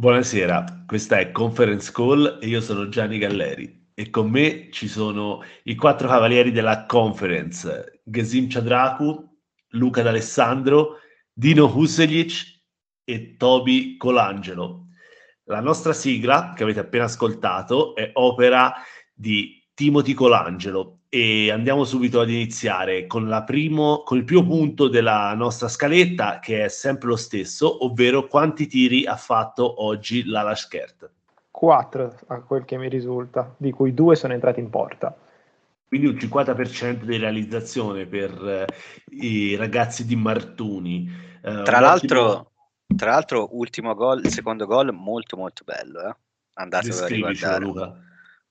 Buonasera, questa è Conference Call e io sono Gianni Galleri e con me ci sono i quattro cavalieri della Conference, Gesim Ciadracu, Luca D'Alessandro, Dino Huselic e Toby Colangelo. La nostra sigla, che avete appena ascoltato, è opera di Timothy Colangelo, e andiamo subito ad iniziare con, primo, con, il primo punto della nostra scaletta che è sempre lo stesso, ovvero quanti tiri ha fatto oggi la Lashkert. 4 a quel che mi risulta, di cui due sono entrati in porta. Quindi un 50% di realizzazione per eh, i ragazzi di Martuni. Eh, tra, l'altro, ottimo... tra l'altro, ultimo gol, secondo gol molto molto bello, eh? andate a riguardare. Luca.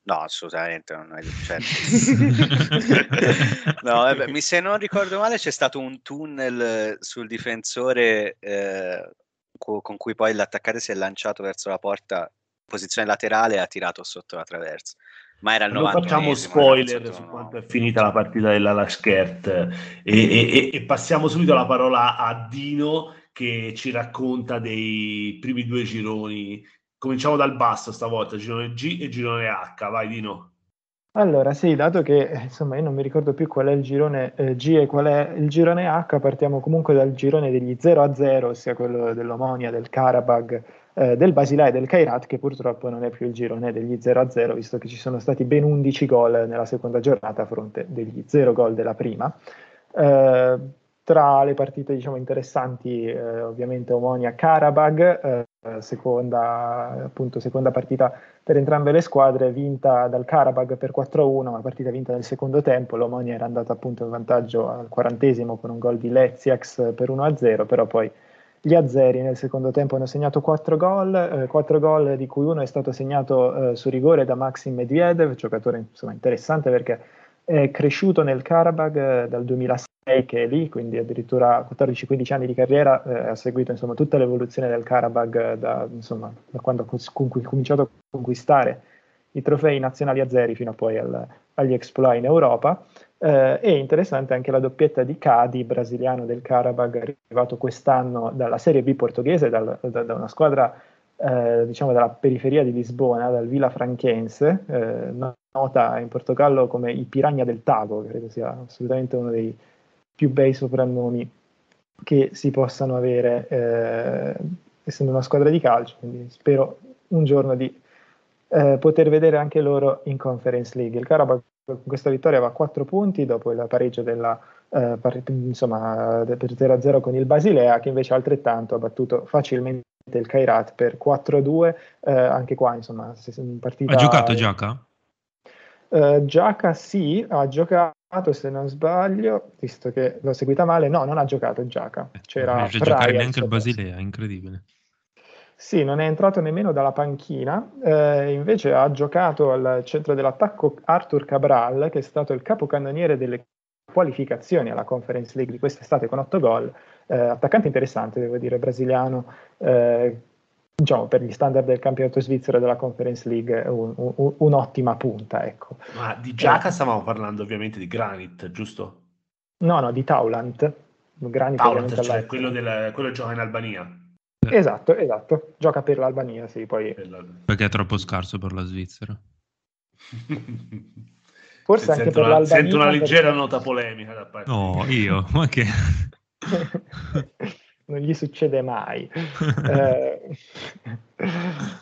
No, assolutamente non è cioè... no, eh, mi, se non ricordo male c'è stato un tunnel sul difensore eh, co- con cui poi l'attaccante si è lanciato verso la porta in posizione laterale e ha tirato sotto la traversa. Ma era il 90 Non facciamo spoiler su quanto è finita la partita della Lashkert e, e, e passiamo subito la parola a Dino che ci racconta dei primi due gironi Cominciamo dal basso stavolta, girone G e girone H, vai Dino. Allora, sì, dato che insomma io non mi ricordo più qual è il girone eh, G e qual è il girone H, partiamo comunque dal girone degli 0 a 0, ossia quello dell'Omonia, del Karabag, eh, del Basilea e del Kairat, che purtroppo non è più il girone degli 0 a 0, visto che ci sono stati ben 11 gol nella seconda giornata a fronte degli 0 gol della prima. Eh, tra le partite diciamo, interessanti, eh, ovviamente Omonia Karabag, eh, seconda, appunto, seconda partita per entrambe le squadre, vinta dal Karabag per 4-1, una partita vinta nel secondo tempo. L'Omonia era andata appunto in vantaggio al quarantesimo con un gol di Leziax per 1-0, però poi gli Azzeri nel secondo tempo hanno segnato 4 gol, eh, 4 gol di cui uno è stato segnato eh, su rigore da Maxim Medvedev, giocatore insomma, interessante perché è cresciuto nel Karabag eh, dal 2006 che è lì, quindi addirittura 14-15 anni di carriera, eh, ha seguito insomma, tutta l'evoluzione del Karabag da, insomma, da quando ha cominciato a conquistare i trofei nazionali a zeri fino poi al, agli exploit in Europa. Eh, è interessante anche la doppietta di Cadi, brasiliano del Karabag, arrivato quest'anno dalla Serie B portoghese, dal, da, da, una squadra eh, diciamo dalla periferia di Lisbona, dal Villa Franquense, eh, nota in Portogallo come i Piranha del Tago, credo sia assolutamente uno dei, più bei soprannomi che si possano avere eh, essendo una squadra di calcio, quindi spero un giorno di eh, poter vedere anche loro in Conference League. Il Karabakh con questa vittoria va a 4 punti dopo il pareggio della, eh, par- insomma, per 0-0 con il Basilea che invece altrettanto ha battuto facilmente il Kairat per 4-2, eh, anche qua insomma partita... Ha giocato Giaca? Giaca sì, ha giocato se non sbaglio, visto che l'ho seguita male, no, non ha giocato Giaca. C'era non riesce a giocare neanche il Basilea, incredibile. Sì, non è entrato nemmeno dalla panchina, eh, invece ha giocato al centro dell'attacco Arthur Cabral, che è stato il capocannoniere delle qualificazioni alla Conference League di quest'estate con 8 gol. Eh, attaccante interessante, devo dire, brasiliano, eh, diciamo, per gli standard del campionato svizzero della Conference League un, un, un'ottima punta. Ecco. Ma di Giaca eh. stavamo parlando ovviamente di Granit, giusto? No, no, di Taulant. Granit Taulant, cioè quello, del, quello gioca in Albania. Esatto, esatto. Gioca per l'Albania, sì, poi... Perché è troppo scarso per la Svizzera. Forse anche per una, l'Albania. Sento una leggera perché... nota polemica da parte No, io, ma che... non gli succede mai. eh,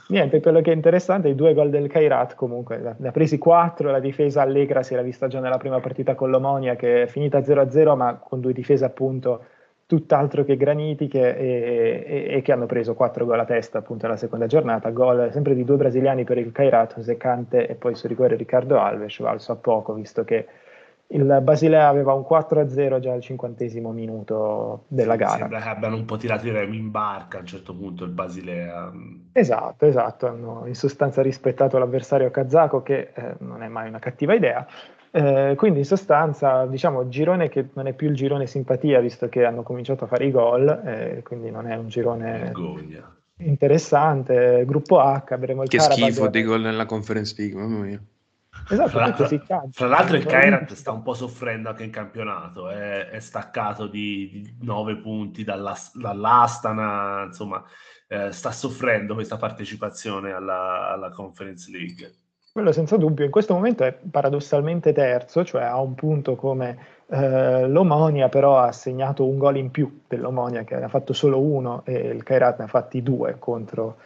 niente, quello che è interessante, i due gol del Kairat comunque, ne ha presi quattro, la difesa allegra si era vista già nella prima partita con l'Omonia che è finita 0-0 ma con due difese appunto tutt'altro che granitiche e, e, e, che hanno preso quattro gol a testa appunto nella seconda giornata, gol sempre di due brasiliani per il Kairat, José Cante e poi su rigore Riccardo Alves, valso a poco visto che il Basilea aveva un 4-0 già al cinquantesimo minuto della sì, gara. Sembra che abbiano un po' tirato i remi in barca a un certo punto il Basilea. Esatto, esatto, hanno in sostanza rispettato l'avversario kazako che eh, non è mai una cattiva idea. Eh, quindi in sostanza diciamo girone che non è più il girone simpatia visto che hanno cominciato a fare i gol, eh, quindi non è un girone Vergogna. interessante. Gruppo H, avremo il Che schifo dei gol nella Conference League, mamma mia. Esatto, fra, fra, fra l'altro il Kairat sta un po' soffrendo anche in campionato, è, è staccato di, di 9 punti dalla, dall'Astana, insomma eh, sta soffrendo questa partecipazione alla, alla Conference League. Quello senza dubbio, in questo momento è paradossalmente terzo, cioè ha un punto come eh, l'Omonia, però ha segnato un gol in più dell'Omonia che ne ha fatto solo uno e il Kairat ne ha fatti due contro,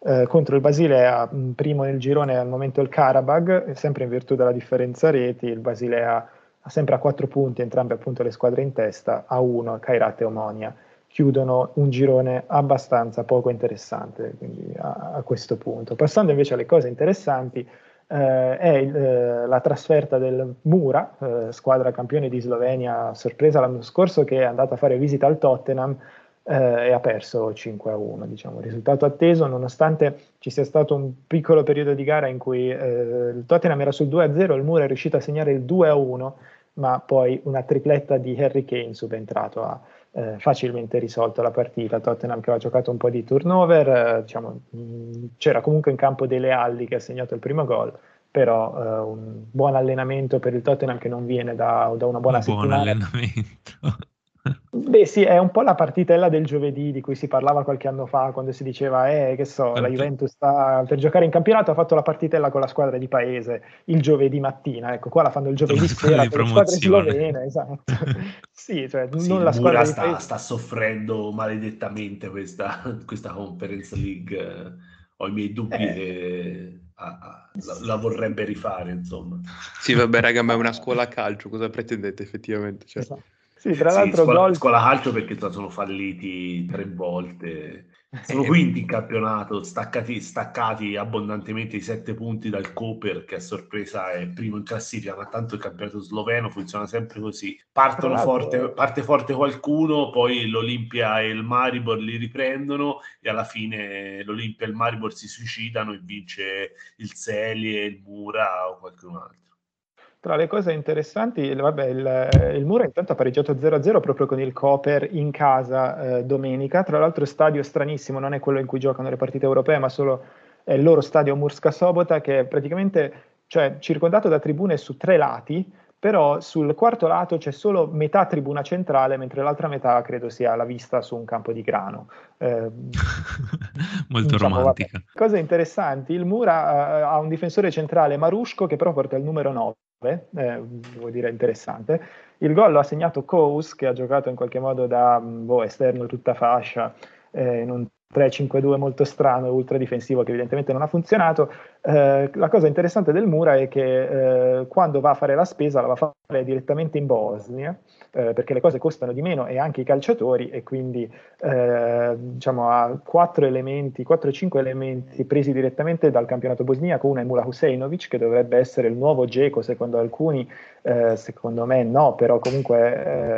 eh, contro il Basilea, primo nel girone al momento il Karabag, sempre in virtù della differenza reti, il Basilea ha sempre a quattro punti, entrambe appunto le squadre in testa, a uno Kairat e Omonia chiudono un girone abbastanza poco interessante quindi a, a questo punto. Passando invece alle cose interessanti, eh, è eh, la trasferta del Mura, eh, squadra campione di Slovenia, sorpresa l'anno scorso che è andata a fare visita al Tottenham eh, e ha perso 5 a 1, diciamo, risultato atteso, nonostante ci sia stato un piccolo periodo di gara in cui eh, il Tottenham era sul 2 a 0, il Mura è riuscito a segnare il 2 a 1, ma poi una tripletta di Harry Kane subentrato a eh, facilmente risolto la partita. Tottenham che aveva giocato un po' di turnover, eh, diciamo, mh, c'era comunque in campo Dele Alli che ha segnato il primo gol, però eh, un buon allenamento per il Tottenham che non viene da, da una buona un settimana. buon allenamento. Beh sì, è un po' la partitella del giovedì di cui si parlava qualche anno fa quando si diceva, eh, che so, la Juventus sta per giocare in campionato ha fatto la partitella con la squadra di paese il giovedì mattina, ecco qua la fanno il giovedì sera per le squadre slovene, esatto. sì, cioè sì, non la squadra sta, di paese. sta soffrendo maledettamente questa, questa Conference League, ho i miei dubbi Eh. che ah, la, la vorrebbe rifare, insomma. Sì, vabbè, raga, ma è una scuola a calcio, cosa pretendete effettivamente? Cioè, Esatto. Sì, tra Sì, l'altro scuola, gol scuola calcio perché sono falliti tre volte. Sono quinti in campionato, staccati, staccati abbondantemente i sette punti dal Koper, che a sorpresa è primo in classifica, ma tanto il campionato sloveno funziona sempre così. Partono forte, parte forte qualcuno, poi l'Olimpia e il Maribor li riprendono e alla fine l'Olimpia e il Maribor si suicidano e vince il Celie, il Mura o qualcun altro. Tra le cose interessanti, vabbè, il, il Mura intanto ha pareggiato 0-0 proprio con il Koper in casa eh, domenica, tra l'altro stadio stranissimo, non è quello in cui giocano le partite europee, ma solo è il loro stadio Murska Sobota che è praticamente cioè, circondato da tribune su tre lati, però sul quarto lato c'è solo metà tribuna centrale, mentre l'altra metà credo sia la vista su un campo di grano. Eh, Molto diciamo, romantica. vabbè. Cose interessanti, il Mura eh, ha un difensore centrale Marushko che però porta il numero 9, eh, devo dire interessante. Il gol lo ha segnato Kous che ha giocato in qualche modo da mh, boh, esterno tutta fascia eh, in un 3-5-2 molto strano, ultra difensivo che evidentemente non ha funzionato. Eh, la cosa interessante del Mura è che eh, quando va a fare la spesa la va a fare direttamente in Bosnia, eh, perché le cose costano di meno e anche i calciatori e quindi eh, diciamo ha quattro elementi, 4-5 elementi presi direttamente dal campionato bosniaco, uno è Mula Husseinovic che dovrebbe essere il nuovo Geco secondo alcuni, eh, secondo me no, però comunque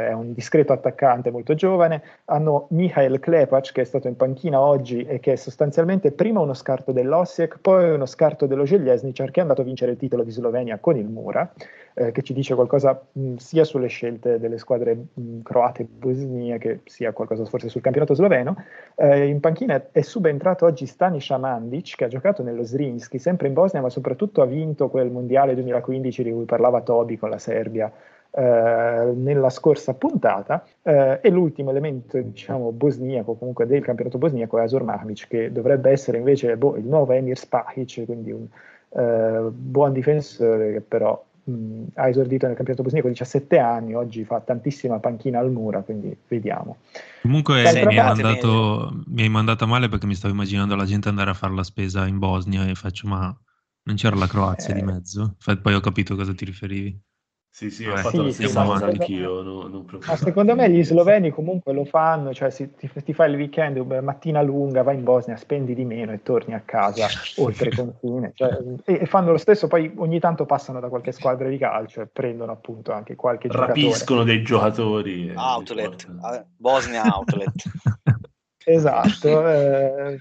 è un discreto attaccante molto giovane, hanno Mihail Klepac che è stato in panchina oggi e che è sostanzialmente prima uno scarto dell'Ossiek, poi uno scarto dello Jeljesničar che è andato a vincere il titolo di Slovenia con il Mura, eh, che ci dice qualcosa mh, sia sulle scelte delle squadre mh, croate e bosniache, sia qualcosa forse sul campionato sloveno. Eh, in panchina è subentrato oggi Staniša Mandic, che ha giocato nello Zrinski, sempre in Bosnia, ma soprattutto ha vinto quel mondiale 2015 di cui parlava Tobi con la Serbia eh, nella scorsa puntata eh, e l'ultimo elemento diciamo bosniaco comunque del campionato bosniaco è Azor Mahmic che dovrebbe essere invece boh, il nuovo Emir Spahic quindi un eh, buon difensore che però mh, ha esordito nel campionato bosniaco a 17 anni oggi fa tantissima panchina al Mura quindi vediamo Comunque D'altra mi hai, mandato, mi hai mandata male perché mi stavo immaginando la gente andare a fare la spesa in Bosnia e faccio ma non c'era la Croazia Eh. di mezzo? Fa- Poi ho capito a cosa ti riferivi. Sì, sì, ho Vabbè, fatto la sì, stessa sì, anch'io, no- non Ma secondo me gli sloveni comunque lo fanno, cioè si- ti, ti fai il weekend, eh, mattina lunga, vai in Bosnia, spendi di meno e torni a casa oltre confine. Cioè, e, e fanno lo stesso, poi ogni tanto passano da qualche squadra di calcio e prendono appunto anche qualche giocatore. Rapiscono dei giocatori. e li Outlet, eh, Bosnia Outlet. Esatto. eh,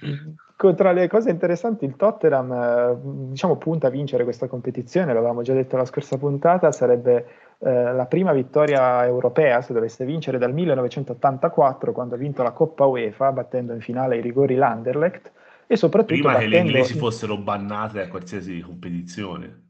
tra le cose interessanti, il Tottenham eh, diciamo, punta a vincere questa competizione, l'avevamo già detto la scorsa puntata, sarebbe eh, la prima vittoria europea se dovesse vincere dal 1984 quando ha vinto la Coppa UEFA battendo in finale i rigori l'Anderlecht e soprattutto Prima che le battendo inglesi fossero bannate da qualsiasi competizione.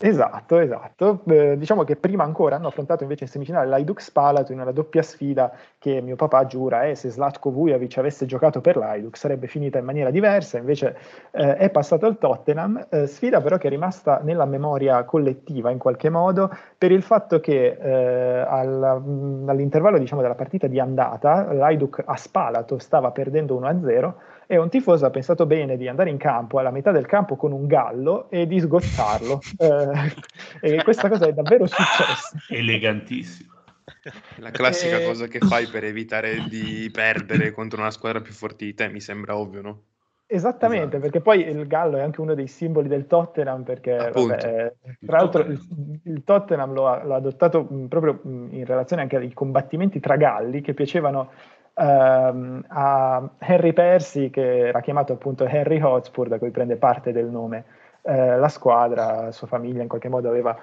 Esatto, esatto. Eh, diciamo che prima ancora hanno affrontato invece in semifinale l'Aiduk Spalato in una doppia sfida che mio papà giura eh, se Slatko Vujovic avesse giocato per l'Aiduk sarebbe finita in maniera diversa, invece eh, è passato al Tottenham, eh, sfida però che è rimasta nella memoria collettiva in qualche modo per il fatto che eh, alla, all'intervallo diciamo, della partita di andata l'Aiduk a Spalato stava perdendo 1-0 e un tifoso ha pensato bene di andare in campo alla metà del campo con un gallo e di sgozzarlo. eh, e questa cosa è davvero successa. Elegantissimo. La classica E- cosa che fai per evitare di perdere contro una squadra più forte di te, mi sembra ovvio, no? Esattamente, Esatto. perché poi il gallo è anche uno dei simboli del Tottenham, perché vabbè, tra l'altro il, il Tottenham lo ha, l'ha adottato mh, proprio mh, in relazione anche ai combattimenti tra galli che piacevano ehm, a Henry Percy, che era chiamato appunto Henry Hotspur, da cui prende parte del nome eh, la squadra, sua famiglia in qualche modo aveva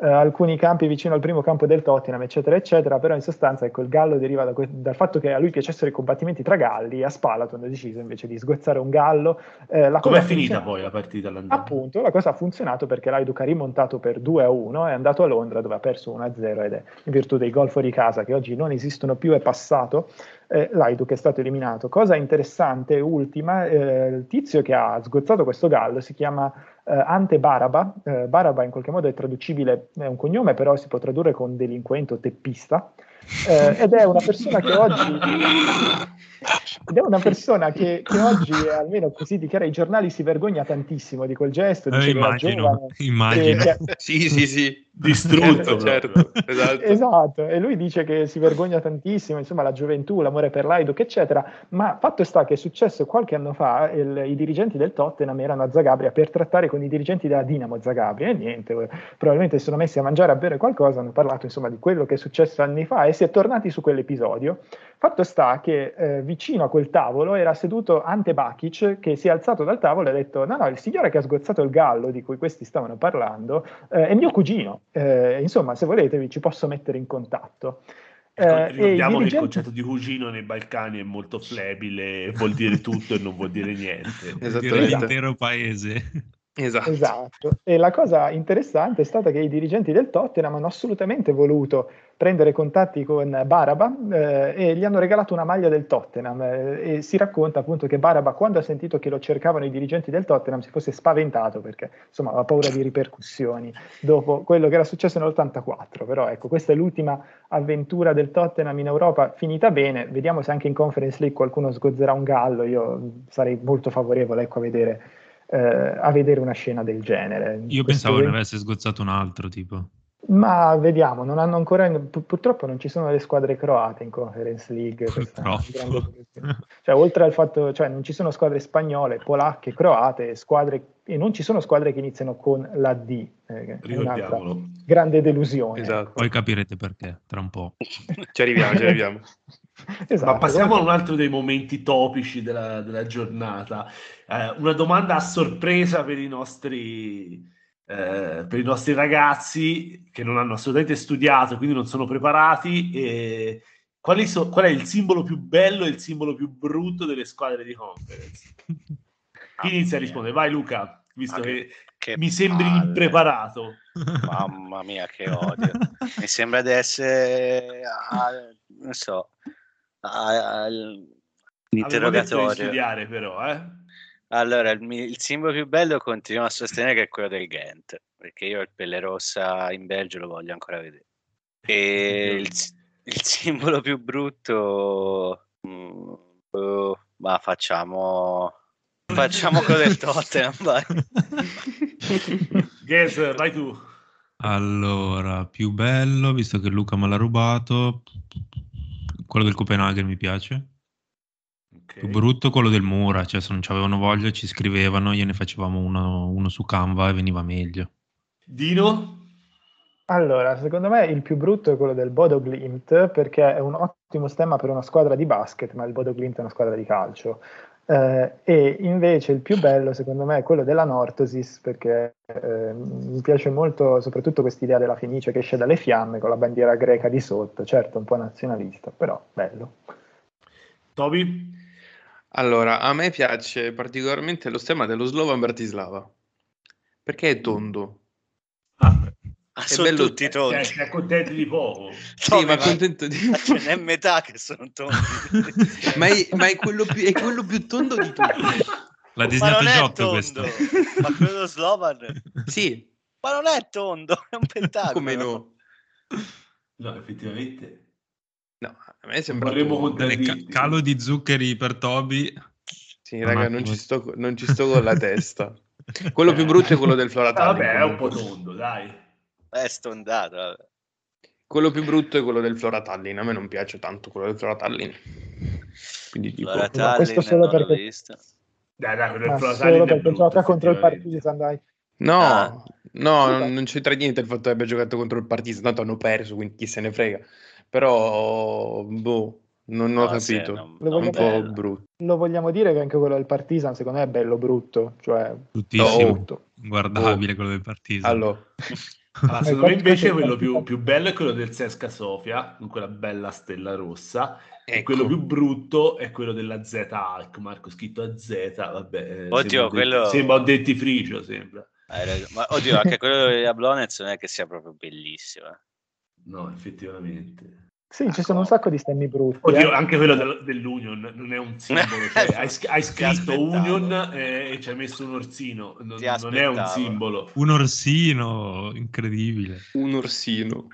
eh, alcuni campi vicino al primo campo del Tottenham, eccetera, eccetera, però in sostanza ecco, il gallo deriva da que- dal fatto che a lui piacessero i combattimenti tra galli, a Spalaton ha deciso invece di sgozzare un gallo. Eh, la Com'è cosa ha finita poi la partita all'andata? Appunto, la cosa ha funzionato perché l'Hajduk ha rimontato per 2 a 1, è andato a Londra dove ha perso 1 a 0 ed è in virtù dei gol fuori casa che oggi non esistono più, è passato, eh, l'Hajduk è stato eliminato. Cosa interessante ultima, eh, il tizio che ha sgozzato questo gallo si chiama eh, Ante Baraba, eh, Baraba in qualche modo è traducibile, è un cognome però si può tradurre con delinquente o teppista, eh, ed è una persona che oggi ed è una persona che, che oggi, almeno così dichiara ai giornali, si vergogna tantissimo di quel gesto, dice Eh, che era immagino, giovane, immagino. che- Sì, sì, sì. Distrutto certo, certo, esatto. Esatto, e lui dice che si vergogna tantissimo, insomma, la gioventù, l'amore per l'Aiduk, eccetera. Ma fatto sta che è successo qualche anno fa, il- i dirigenti del Tottenham erano a Zagabria per trattare con i dirigenti della Dinamo Zagabria e niente, eh, probabilmente si sono messi a mangiare, a bere qualcosa, hanno parlato insomma di quello che è successo anni fa e si è tornati su quell'episodio. Fatto sta che eh, vicino a quel tavolo era seduto Ante Bakic che si è alzato dal tavolo e ha detto: No, no, il signore che ha sgozzato il gallo di cui questi stavano parlando eh, è mio cugino. Eh, insomma, se volete, vi ci posso mettere in contatto. Eh, Ecco, e ricordiamo che il dirigenti- concetto di cugino nei Balcani è molto flebile, vuol dire tutto e non vuol dire niente. Dire Esattamente. l'intero paese. Esatto. Esatto, e la cosa interessante è stata che i dirigenti del Tottenham hanno assolutamente voluto prendere contatti con Baraba eh, e gli hanno regalato una maglia del Tottenham eh, e si racconta appunto che Baraba quando ha sentito che lo cercavano i dirigenti del Tottenham si fosse spaventato perché insomma aveva paura di ripercussioni dopo quello che era successo nell'84, però ecco questa è l'ultima avventura del Tottenham in Europa finita bene, vediamo se anche in Conference League qualcuno sgozzerà un gallo, io sarei molto favorevole ecco, a vedere eh, a vedere una scena del genere. Io Questo pensavo ne avesse sgozzato un altro, tipo. Ma vediamo, non hanno ancora, pu- purtroppo non ci sono le squadre croate in Conference League. grande. Cioè, oltre al fatto, cioè non ci sono squadre spagnole, polacche, croate, squadre, e non ci sono squadre che iniziano con la D, eh, che è un'altra Ricordiamolo. grande delusione. Esatto. Poi capirete perché, tra un po'. Ci arriviamo, ci arriviamo. Esatto, Ma passiamo a un altro dei momenti topici della, della giornata. Eh, una domanda a sorpresa per i nostri, eh, per i nostri ragazzi che non hanno assolutamente studiato, quindi non sono preparati. E quali so- qual è il simbolo più bello e il simbolo più brutto delle squadre di conference? Chi inizia a rispondere? Vai Luca, visto Ma che, mi sembri palle. impreparato. Mamma mia, che odio. Mi sembra di essere, a- non so, a- al- Avevo detto di studiare però, eh? Allora, il, il simbolo più bello continuo a sostenere che è quello del Ghent, perché io il Pelle Rossa in Belgio lo voglio ancora vedere. E il, il simbolo più brutto, mm, boh, ma facciamo, facciamo quello del Tottenham, vai. Ges, vai tu. Allora, più bello, visto che Luca me l'ha rubato, quello del Copenaghen mi piace. Ok. Più brutto quello del Mura, cioè se non c'avevano voglia ci scrivevano, gliene facevamo uno, uno su Canva e veniva meglio. Dino? Allora, secondo me il più brutto è quello del Bodo Glimt perché è un ottimo stemma per una squadra di basket, ma il Bodo Glimt è una squadra di calcio. Eh, e invece il più bello, secondo me, è quello della Nortosis perché eh, mi piace molto soprattutto quest'idea della Fenice che esce dalle fiamme con la bandiera greca di sotto, certo un po' nazionalista, però bello. Toby? Allora, a me piace particolarmente lo stemma dello Slovan Bratislava, perché è tondo. Ah, Ah, È sono bello- tutti cioè, tondi. si accontenti di poco. Sì, Tommy, ma contento di... ce n'è metà che sono tondi. ma è, ma è quello più, è quello più tondo di tutti. L'ha Ma disegnato non è Giotto tondo, questo. ma quello Slovan. Sì, Ma non è tondo, è un pentagono. come no. No, effettivamente. No, a me sembra... Contarli. ca- calo di zuccheri per Toby. Sì, raga, Un non ci, sto, non ci sto con la testa. Quello più brutto è quello del Ah, Floratallin. vabbè, è un po' tondo, dai. È stondato. vabbè. Quello più brutto è quello del Floratallin. A me non piace tanto quello del Floratallin. Quindi tipo... Flora Ma questo solo perché- visto. Dai, dai, quello del è perché brutto, gioca contro il. Partizan, dai. No, Ah. no, Sì, non, dai. non c'entra niente il fatto che abbia giocato contro il Partizan, tanto hanno perso, quindi chi se ne frega. Però, boh, non ho No, sì, capito. non- Lo È un po' brutto. Lo vogliamo dire che anche quello del Partizan secondo me è bello brutto, cioè Tuttissimo. Oh. brutto. Guardabile quello del partito. Allora, Eh, secondo me invece quello più, più bello è quello del Sesca Sofia, con quella bella stella rossa. E ecco. quello più brutto è quello della Z Hulk, Marco scritto a Z, vabbè. eh, Oddio, sembra quello- detti- Sembra un dentifricio, sembra. Ragione. Ma oddio, anche quello di Jablonez non è che sia proprio bellissimo. eh. No, effettivamente. Sì, ci sono un sacco di stemmi brutti. Oddio, eh. anche quello del- dell'Union non è un simbolo. Cioè, hai, hai scritto. Union eh, e ci hai messo un orsino. Non, non è un simbolo. Un orsino incredibile. un orsino.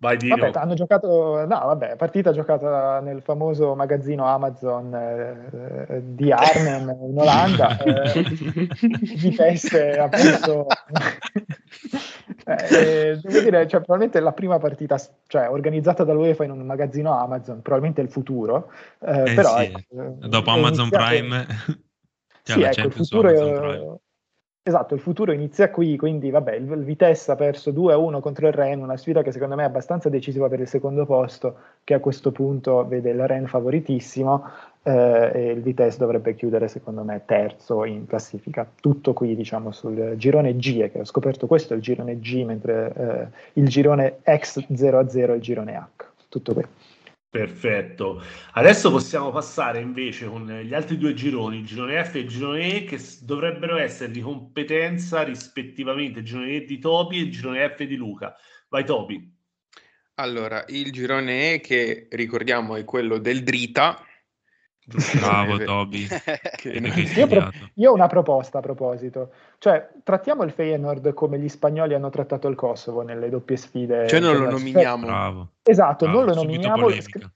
Vai Dino. Vabbè, hanno giocato, no, vabbè, partita giocata nel famoso magazzino Amazon eh, eh, di Arnhem in Olanda. Eh, Vitesse ha preso, eh, devo dire, cioè, probabilmente la prima partita cioè, organizzata dall'UEFA in un magazzino Amazon, probabilmente il futuro. eh, Eh però, sì, ecco, eh, Dopo Amazon iniziato- Prime, cioè sì, ecco, il futuro, è- esatto, il futuro inizia qui, quindi vabbè, il, il Vitesse ha perso 2-1 contro il Ren, una sfida che secondo me è abbastanza decisiva per il secondo posto, che a questo punto vede il Ren favoritissimo eh, e il Vitesse dovrebbe chiudere secondo me terzo in classifica. Tutto qui diciamo sul girone G, che ho scoperto questo è il girone G, mentre eh, il girone X 0-0 è il girone H. Tutto qui. Perfetto. Adesso possiamo passare invece con gli altri due gironi, il girone F e il girone E, che dovrebbero essere di competenza rispettivamente il girone E di Topi e il girone F di Luca. Vai Topi. Allora, il girone E che ricordiamo è quello del Drita. Bravo Toby. Io, pro- io ho una proposta a proposito, cioè trattiamo il Feyenoord come gli spagnoli hanno trattato il Kosovo nelle doppie sfide. Cioè non lo nominiamo. Bravo. Esatto, bravo, non lo nominiamo. scri-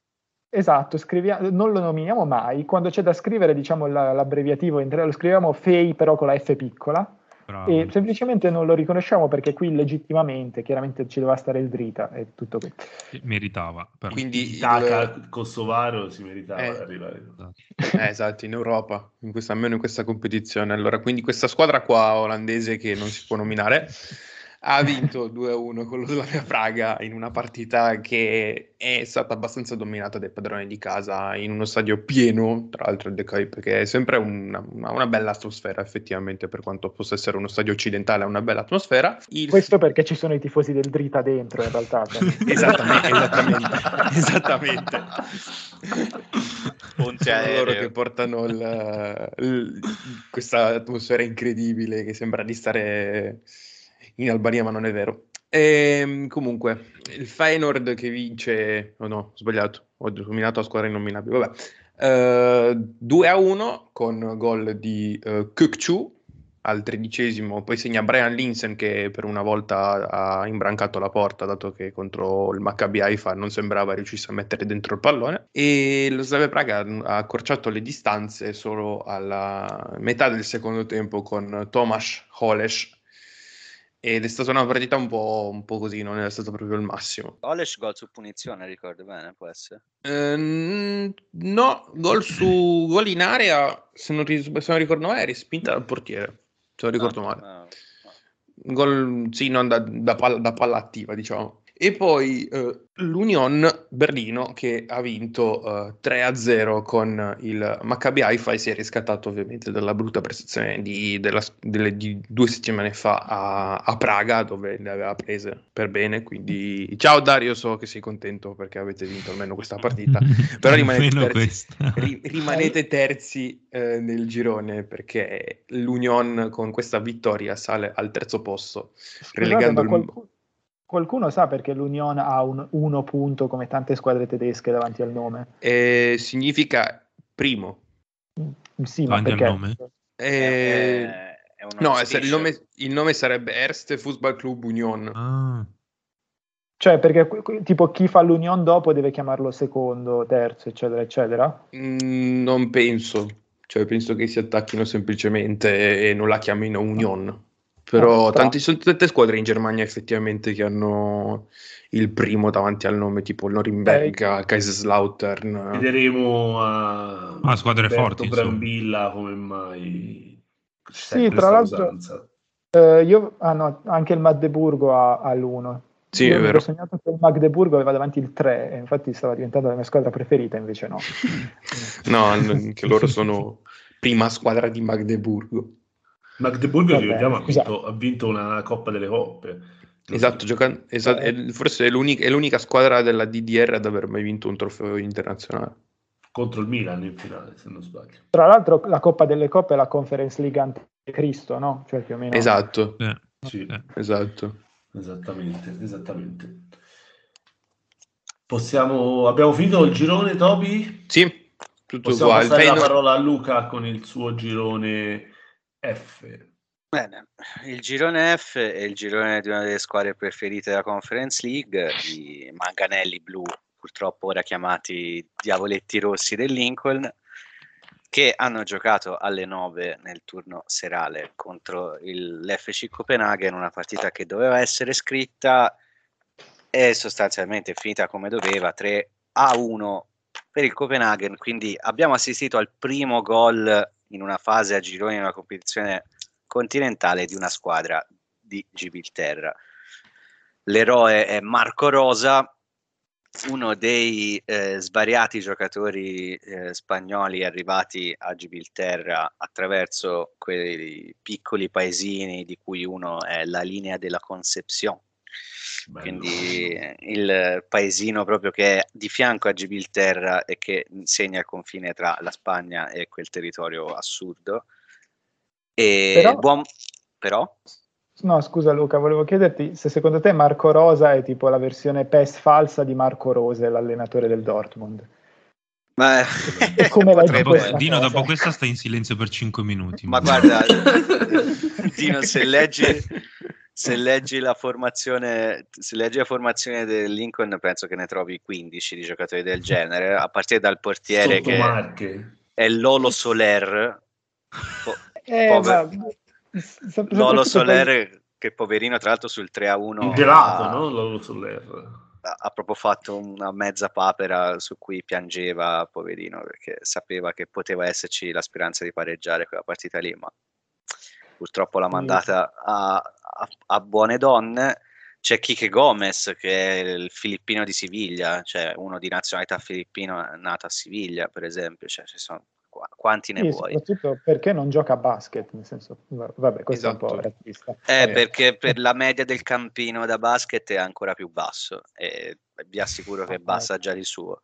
esatto, scrivia- non lo nominiamo mai. Quando c'è da scrivere, diciamo la- l'abbreviativo, in tre- lo scriviamo Fei però con la F piccola Bravo. e semplicemente non lo riconosciamo perché qui legittimamente, chiaramente ci doveva stare il Drita e tutto qui. Meritava. però. Quindi il- Kosovaro si meritava Eh. di arrivare. Eh, esatto, in Europa, in questa, almeno in questa competizione. Allora, quindi questa squadra qua olandese che non si può nominare ha vinto 2-1 con lo Slavia Praga in una partita che è stata abbastanza dominata dai padroni di casa in uno stadio pieno, tra l'altro il The Cape, che è sempre una, una- bella atmosfera effettivamente, per quanto possa essere uno stadio occidentale, ha una bella atmosfera. Il- Questo perché ci sono i tifosi del Drita dentro, in realtà. cioè. Esattamente, esattamente, esattamente. Sono loro aereo. che portano il- il- questa atmosfera incredibile che sembra di stare in Albania, ma non è vero. Ehm, comunque, il Feyenoord che vince, oh no, ho sbagliato, ho nominato la squadra innominabile, vabbè. Eh, 2 a 1 con gol di eh, Kukçu al tredicesimo, poi segna Brian Linsen che per una volta ha imbrancato la porta, dato che contro il Maccabi Haifa non sembrava riuscisse a mettere dentro il pallone. E lo Slavia Praga ha accorciato le distanze solo alla metà del secondo tempo con Tomasz Holes. Ed è stata una partita un po', un po' così, non è stato proprio il massimo. Olesh gol su punizione, ricordo bene, può essere. Ehm, no, gol su gol in area, se non, ris- se non ricordo male, è respinta dal portiere. Se non ricordo No, male. no, no. Gol, sì, non da, da palla, da palla attiva, diciamo. E poi eh, l'Union Berlino che ha vinto eh, 3-0 con il Maccabi Haifa e si è riscattato ovviamente dalla brutta prestazione di, della, delle, di due settimane fa a, a, Praga dove le aveva prese per bene. Quindi ciao Dario, so che sei contento perché avete vinto almeno questa partita, però rimanete terzi, ri, rimanete terzi eh, nel girone perché l'Union con questa vittoria sale al terzo posto, relegando il... Qualcuno, qualcuno sa perché l'Union ha un uno punto come tante squadre tedesche davanti al nome? Eh, significa primo. Sì, ma Davanti al perché? nome? Eh, è uno no, il nome, il nome sarebbe Erste Fußball Club Union. Ah, Cioè, perché tipo chi fa l'Union dopo deve chiamarlo secondo, terzo, eccetera, eccetera? Mm, non penso, cioè penso che si attacchino semplicemente e non la chiamino Union. Però Ah, tanti, sono tante squadre in Germania effettivamente che hanno il primo davanti al nome, tipo Norimberga, Kaiserslautern. Vedremo a Ah, squadre Roberto forti, insomma. Brambilla come mai Sì, tra l'altro-. Eh, io, ah no, anche il Magdeburgo ha, ha l'1. Sì, io è vero. ero sognato che il Magdeburgo aveva davanti il 3 e infatti stava diventando la mia squadra preferita, invece no. No, n- che loro sono prima squadra di Magdeburgo. Magdeburgo, Vabbè, ricordiamo, ha vinto, ha vinto una Coppa delle Coppe. Esatto, giocan- esa- è- forse è l'unica, è l'unica squadra della DDR ad aver mai vinto un trofeo internazionale. Contro il Milan in finale, se non sbaglio. Tra l'altro la Coppa delle Coppe è la Conference League Anticristo, no? Cioè più o meno. Esatto, eh, Sì, eh. esatto. esattamente, esattamente. Possiamo... Abbiamo finito il girone, Toby? Sì, tutto Possiamo uguale. passare la Feyenoord- parola a Luca con il suo girone F. Bene, il girone F è il girone di una delle squadre preferite della Conference League, i manganelli blu, purtroppo ora chiamati diavoletti rossi del Lincoln, che hanno giocato alle 9 nel turno serale contro il- l'FC Copenaghen, una partita che doveva essere scritta e sostanzialmente finita come doveva, 3 a 1 per il Copenaghen, quindi abbiamo assistito al primo gol in una fase a gironi in una competizione continentale di una squadra di Gibilterra. L'eroe è Marco Rosa, uno dei eh, svariati giocatori eh, spagnoli arrivati a Gibilterra attraverso quei piccoli paesini di cui uno è la linea della Concepción. Bello. Quindi il paesino proprio che è di fianco a Gibilterra e che segna il confine tra la Spagna e quel territorio assurdo. E Però- buon... Però? No, scusa Luca, volevo chiederti se secondo te Marco Rosa è tipo la versione PES falsa di Marco Rose, l'allenatore del Dortmund. Ma... Come potrebbe Dino, cosa. dopo questa stai in silenzio per 5 minuti. Ma guarda, Dino, se leggi, se leggi la formazione, se leggi la formazione del Lincoln, penso che ne trovi 15 di giocatori del genere, a partire dal portiere che Sottomarche. è Lolo Soler. Po- Eh, Pover- ma- Lolo Soler, che poverino, tra l'altro sul 3 a 1 Un gelato, ha, no? Lolo Soler. ha proprio fatto una mezza papera su cui piangeva, poverino, perché sapeva che poteva esserci la speranza di pareggiare quella partita lì, ma purtroppo l'ha mandata a, a- a buone donne. C'è Kike Gomez, che è il filippino di Siviglia, cioè uno di nazionalità filippina nato a Siviglia, per esempio. Cioè, ci sono, qua- quanti ne Sì, vuoi? soprattutto perché non gioca a basket, nel senso, va- vabbè, questo è un po' Esatto. razzista. Eh, Vabbè. perché per la media del campino da basket è ancora più basso e vi assicuro che Ah, basta già di suo.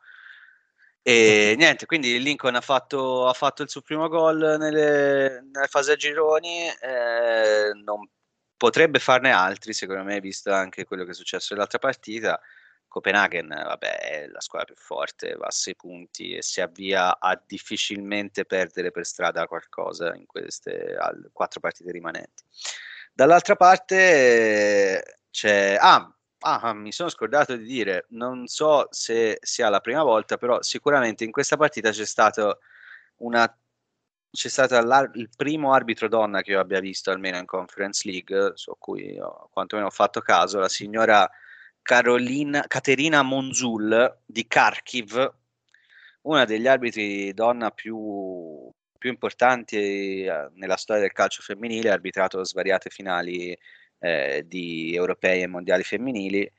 E niente, quindi Lincoln ha fatto, ha fatto il suo primo gol nelle, nelle fasi a gironi, eh, non potrebbe farne altri, secondo me, visto anche quello che è successo nell'altra partita. Copenaghen, vabbè, è la squadra più forte, va a 6 punti e si avvia a difficilmente perdere per strada qualcosa in queste al- quattro partite rimanenti. Dall'altra parte eh, c'è... Ah, ah, mi sono scordato di dire, non so se sia la prima volta, però sicuramente in questa partita c'è stato una... C'è stato il primo arbitro donna che io abbia visto almeno in Conference League, su cui ho quantomeno ho fatto caso, la signora Carolina, Caterina Monzul di Kharkiv, una degli arbitri donna più, più importanti eh, nella storia del calcio femminile, ha arbitrato svariate finali eh, di europei e mondiali femminili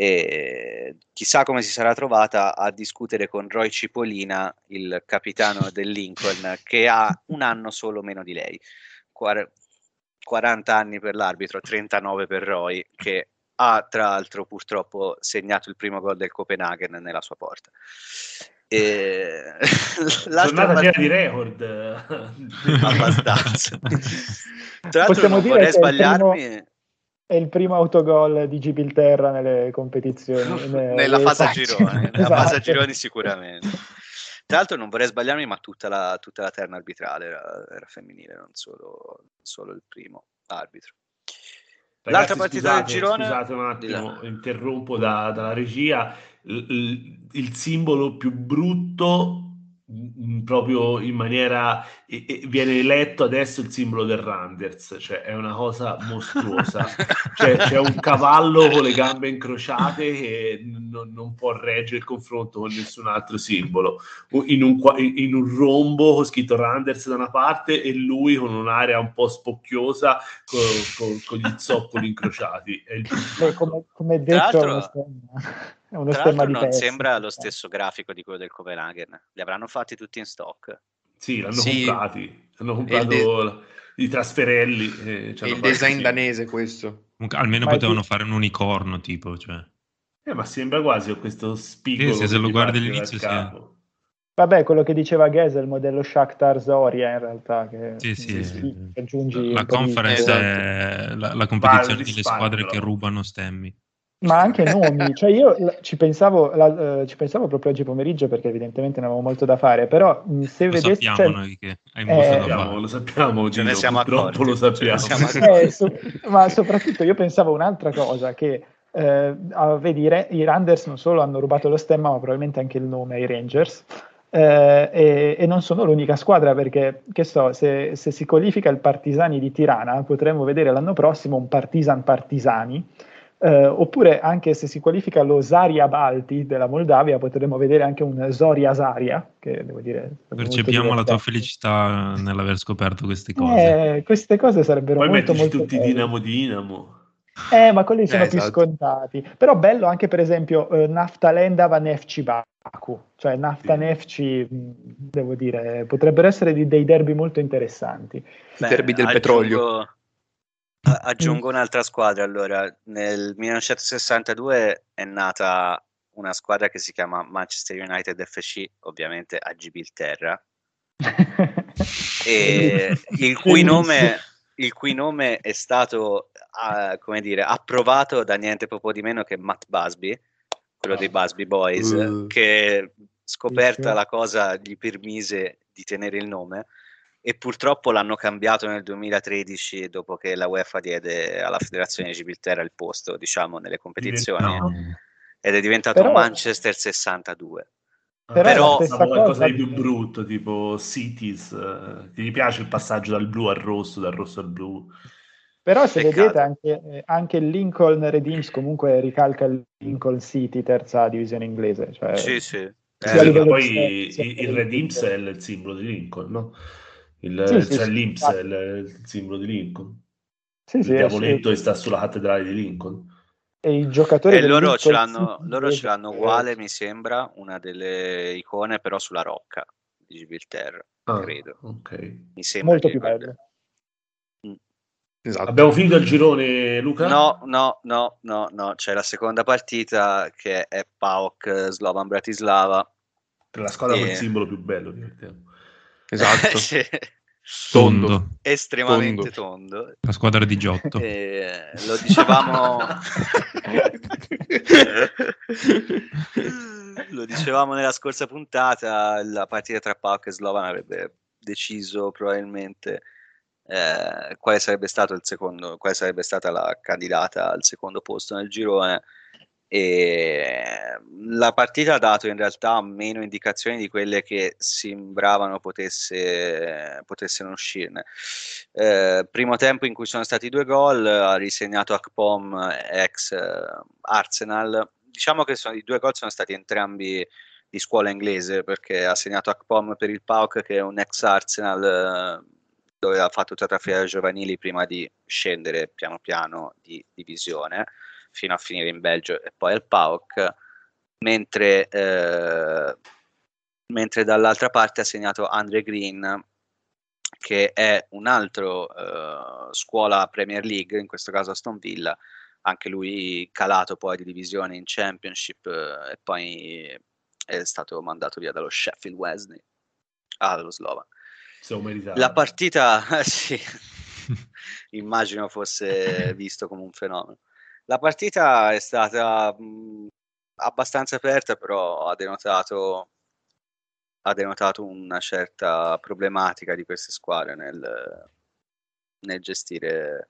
e chissà come si sarà trovata a discutere con Roy Cipollina, il capitano del Lincoln, che ha un anno solo meno di lei. Quar- 40 anni per l'arbitro, 39 per Roy, che ha tra l'altro purtroppo segnato il primo gol del Copenaghen nella sua porta. E... Giornata piena di record. Abbastanza. Tra l'altro Possiamo non dire vorrei sbagliarmi... primo- È il primo autogol di Gibilterra nelle competizioni. ne- nella nelle fase a facce. gironi, nella Esatto. fase a gironi sicuramente. Tra l'altro non vorrei sbagliarmi, ma tutta la, tutta la terna arbitrale era, era femminile, non solo, solo il primo arbitro. L'altra Ragazzi, partita del scusate, girone- Scusate un là. attimo, interrompo da- dalla regia. Il, il- il simbolo più brutto, proprio in maniera. e- e viene eletto adesso il simbolo del Randers, cioè è una cosa mostruosa. Cioè, c'è un cavallo con le gambe incrociate che non, non può reggere il confronto con nessun altro simbolo. In un, in un rombo con scritto Randers da una parte e lui con un'area un po' spocchiosa co- co- con, gli zoccoli incrociati. È il Beh, come, come Tra detto, è uno Tra di non pezzi. sembra lo stesso grafico di quello del Copenaghen, li avranno fatti tutti in stock. Sì, l'hanno Sì. comprati. Hanno comprato i trasferelli. e hanno il design sì. danese questo. Comunque, almeno Ma potevano più- fare un unicorno, tipo, cioè. Eh, ma sembra quasi questo spigolo. Sì, se lo guardi all'inizio, sì. Vabbè, quello che diceva Ges è il modello Shakhtar Zoria in realtà. Che, Sì, sì, sì. aggiungi La di- conference Esatto. è la, la competizione delle squadre risparmio. che rubano stemmi. Ma anche nomi, cioè io ci pensavo, la- eh, ci pensavo proprio oggi pomeriggio perché evidentemente ne avevo molto da fare, però mh, se Lo vedessi... sappiamo cioè, noi che hai Eh, molto da Sappiamo, fare. lo sappiamo, Ce ne siamo purtroppo accorti, lo sappiamo. siamo accorti. Eh, so- ma soprattutto io pensavo un'altra cosa, che eh, vedi, i Ra- i Randers non solo hanno rubato lo stemma, ma probabilmente anche il nome ai Rangers. eh, e, e non sono l'unica squadra perché, che so, se, se si qualifica il Partisani di Tirana, potremmo vedere l'anno prossimo un Partisan Partisani. Eh, oppure anche se si qualifica lo Zaria Balti della Moldavia, potremmo vedere anche un Zoria Zaria, che devo dire. Percepiamo la tua felicità nell'aver scoperto queste cose. Eh, queste cose sarebbero Poi molto molto tutti belle. Dinamo Dinamo. Eh, ma quelli sono Eh, più esatto. scontati. Però bello anche per esempio eh, Naftalenda va Nefci Baku, cioè Nafta Sì. Nefci, devo dire, potrebbero essere di- dei derby molto interessanti. I Beh, derby del aggiungo- petrolio. A- Aggiungo un'altra squadra allora. Nel 1962 è nata una squadra che si chiama Manchester United FC, ovviamente a Gibilterra, il cui nome, il cui nome è stato ah, come dire, approvato da niente poco di meno che Matt Busby, quello dei Busby Boys, Uh. che scoperta la cosa gli permise di tenere il nome e purtroppo l'hanno cambiato nel 2013 dopo che la UEFA diede alla Federazione di Gibilterra il posto, diciamo, nelle competizioni No. ed è diventato Però- Manchester 62. Però è la Però stessa qualcosa cosa- di più brutto, tipo Cities. eh, Ti piace il passaggio dal blu al rosso, dal rosso al blu? Però se Peccato. vedete anche, eh, anche il Lincoln Redeems comunque ricalca il Lincoln City, terza divisione inglese. Cioè, Sì, sì. Eh, poi il, il Redims è il simbolo di Lincoln, no? Il, Sì, sì, cioè sì, l'Imps infatti. è il, il simbolo di Lincoln. Sì, il sì, diavoletto sì. che sta sulla cattedrale di Lincoln. E i giocatori E loro ce l'hanno, loro ce l'hanno uguale, mi sembra, una delle icone, però sulla rocca di Gibilterra, Ah, credo. ok. Mi sembra molto più quella- bello. Esatto. Abbiamo finito il girone, Luca? No, no, no, no, no, c'è la seconda partita che è PAOK Slovan Bratislava. Per la squadra con Eh. il simbolo più bello, divertiamo. Esatto. Sì, Tondo, estremamente tondo. la squadra di Giotto. E lo dicevamo lo dicevamo nella scorsa puntata la partita tra PAOK e Slovan avrebbe deciso probabilmente eh, quale sarebbe stato il secondo quale sarebbe stata la candidata al secondo posto nel girone e la partita ha dato in realtà meno indicazioni di quelle che sembravano potesse, potessero uscirne. Eh, primo tempo in cui sono stati due gol, ha risegnato Akpom ex eh, Arsenal. Diciamo che sono, i due gol sono stati entrambi di scuola inglese perché ha segnato Akpom per il PAOK che è un ex Arsenal eh, dove ha fatto tutta fila giovanili prima di scendere piano piano di divisione fino a finire in Belgio e poi al PAOK, mentre, eh, mentre dall'altra parte ha segnato Andre Green, che è un altro eh, scuola Premier League, in questo caso Aston Villa, anche lui calato poi di divisione in Championship eh, e poi è stato mandato via dallo Sheffield Wednesday allo ah, Slovan. La partita, sì, immagino fosse visto come un fenomeno. La partita è stata mh, abbastanza aperta, però ha denotato, ha denotato una certa problematica di queste squadre nel, nel gestire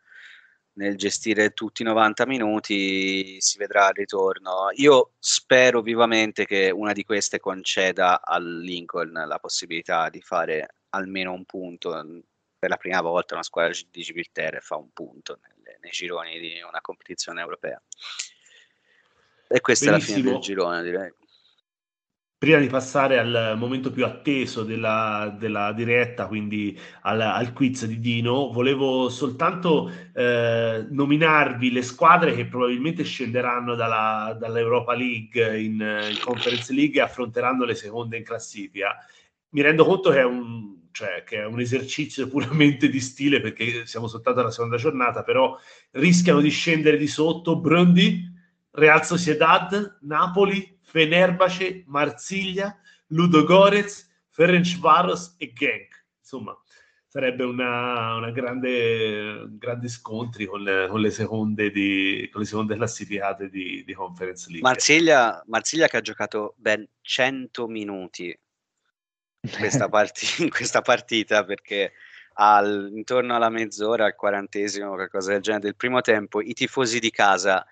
nel gestire tutti i 90 minuti, si vedrà il ritorno. Io spero vivamente che una di queste conceda al Lincoln la possibilità di fare almeno un punto. Per la prima volta una squadra di Gibilterra fa un punto nelle, nei gironi di una competizione europea. E questa Benissimo. è la fine del girone, direi prima di passare al momento più atteso della, della diretta, quindi al, al, quiz di Dino, volevo soltanto eh, nominarvi le squadre che probabilmente scenderanno dalla, dall'Europa League in, in, Conference League e affronteranno le seconde in classifica. Mi rendo conto che è un, cioè, che è un esercizio puramente di stile perché siamo soltanto alla seconda giornata, però rischiano di scendere di sotto Brundy, Real Sociedad, Napoli, Fenerbahce, Marsiglia, Ludo Gorez, Ferencvaros e Genk. Insomma, sarebbe una, una grande, grande scontri con con le, seconde, di, con le seconde classificate di, di Conference League. Marsiglia, Marsiglia che ha giocato ben 100 minuti in questa, part- questa partita perché al, intorno alla mezz'ora, al quarantesimo, qualcosa del genere del primo tempo, i tifosi di casa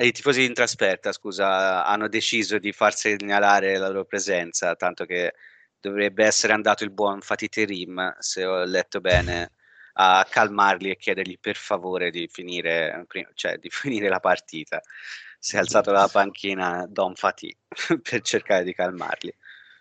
i tifosi in trasferta, scusa, hanno deciso di far segnalare la loro presenza, tanto che dovrebbe essere andato il buon Fatih Terim, se ho letto bene, a calmarli e chiedergli per favore di finire, cioè, di finire la partita. Si è alzato dalla panchina Don Fatih per cercare di calmarli.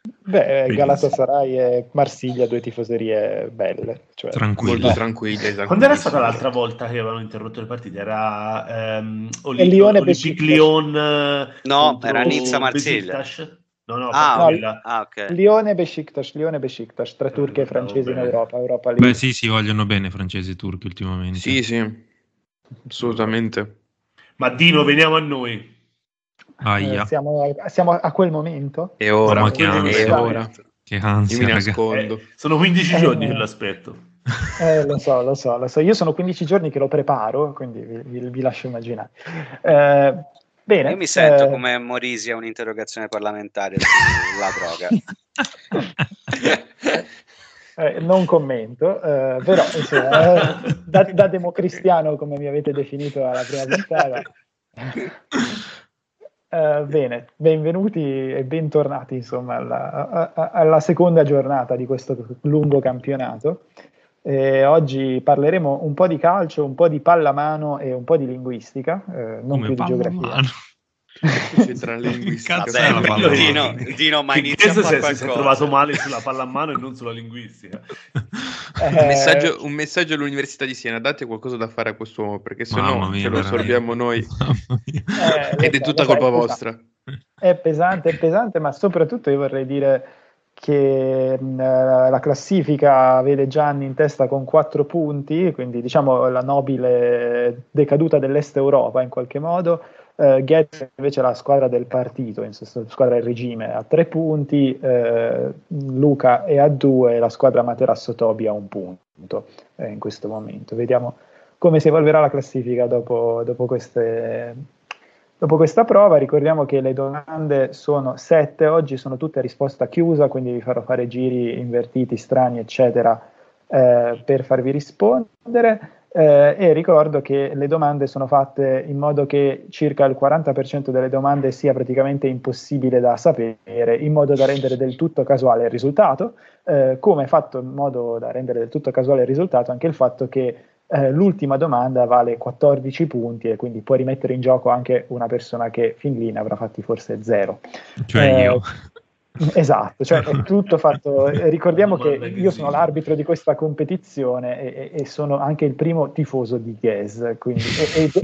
Beh, Benissimo. Galatasaray e Marsiglia, due tifoserie belle. Cioè, tranquille. Molto tranquille. Esatto. Quando era stata l'altra volta che avevano interrotto le partite? Era um, Oli- Lione Olympique Lyon? No, era Nizza Marsiglia. No, no, ah, no, ah, okay. Lione Besiktas, Lione Besiktas, tra turchi e francesi in Europa, Europa Beh, sì, si vogliono bene francesi e turchi ultimamente. Sì, sì, assolutamente. Ma Dino, veniamo a noi. Eh, siamo, siamo, a quel momento. E ora, ma che ansia, ora. Che ansia, Io mi nascondo. Eh, sono 15 giorni che l'aspetto. Eh, lo so, lo so, lo so. Io sono 15 giorni che lo preparo, quindi vi, vi, vi lascio immaginare. Eh, bene. Io mi sento eh, come Morisi a un'interrogazione parlamentare sulla droga. Eh, non commento, eh, però insomma, da, da, democristiano come mi avete definito alla prima puntata, Uh, bene, benvenuti e bentornati insomma alla, a, a, alla, seconda giornata di questo lungo campionato. Eh, oggi parleremo un po' di calcio, un po' di pallamano e un po' di linguistica, eh, non Come più di geografia. C'entra linguistica. Vabbè, Dino, Dino, ma inizia a fare qualcosa. Si è trovato male sulla pallamano e non sulla linguistica. Eh, un, messaggio, un, messaggio, all'Università di Siena, date qualcosa da fare a quest'uomo perché se no ce lo assorbiamo noi eh, ed è tutta colpa è vostra. È pesante, è pesante, ma soprattutto io vorrei dire che mh, la classifica vede Gianni in testa con quattro punti, quindi diciamo la nobile decaduta dell'Est Europa in qualche modo. Uh, Getz invece la squadra del partito, in sostanza, squadra del regime a tre punti, uh, Luca è a due, la squadra Materasso Tobi a un punto eh, in questo momento. Vediamo come si evolverà la classifica dopo, dopo, queste, dopo questa prova. Ricordiamo che le domande sono sette, oggi sono tutte a risposta chiusa, quindi vi farò fare giri invertiti, strani, eccetera, eh, per farvi rispondere. Eh, e ricordo che le domande sono fatte in modo che circa il 40% delle domande sia praticamente impossibile da sapere, in modo da rendere del tutto casuale il risultato, eh, come è fatto in modo da rendere del tutto casuale il risultato anche il fatto che eh, l'ultima domanda vale 14 punti e quindi può rimettere in gioco anche una persona che fin lì ne avrà fatti forse zero. Cioè io. Esatto, cioè è tutto fatto. Ricordiamo che io sono l'arbitro di questa competizione e, e- e sono anche il primo tifoso di Ghez. Quindi, e, e-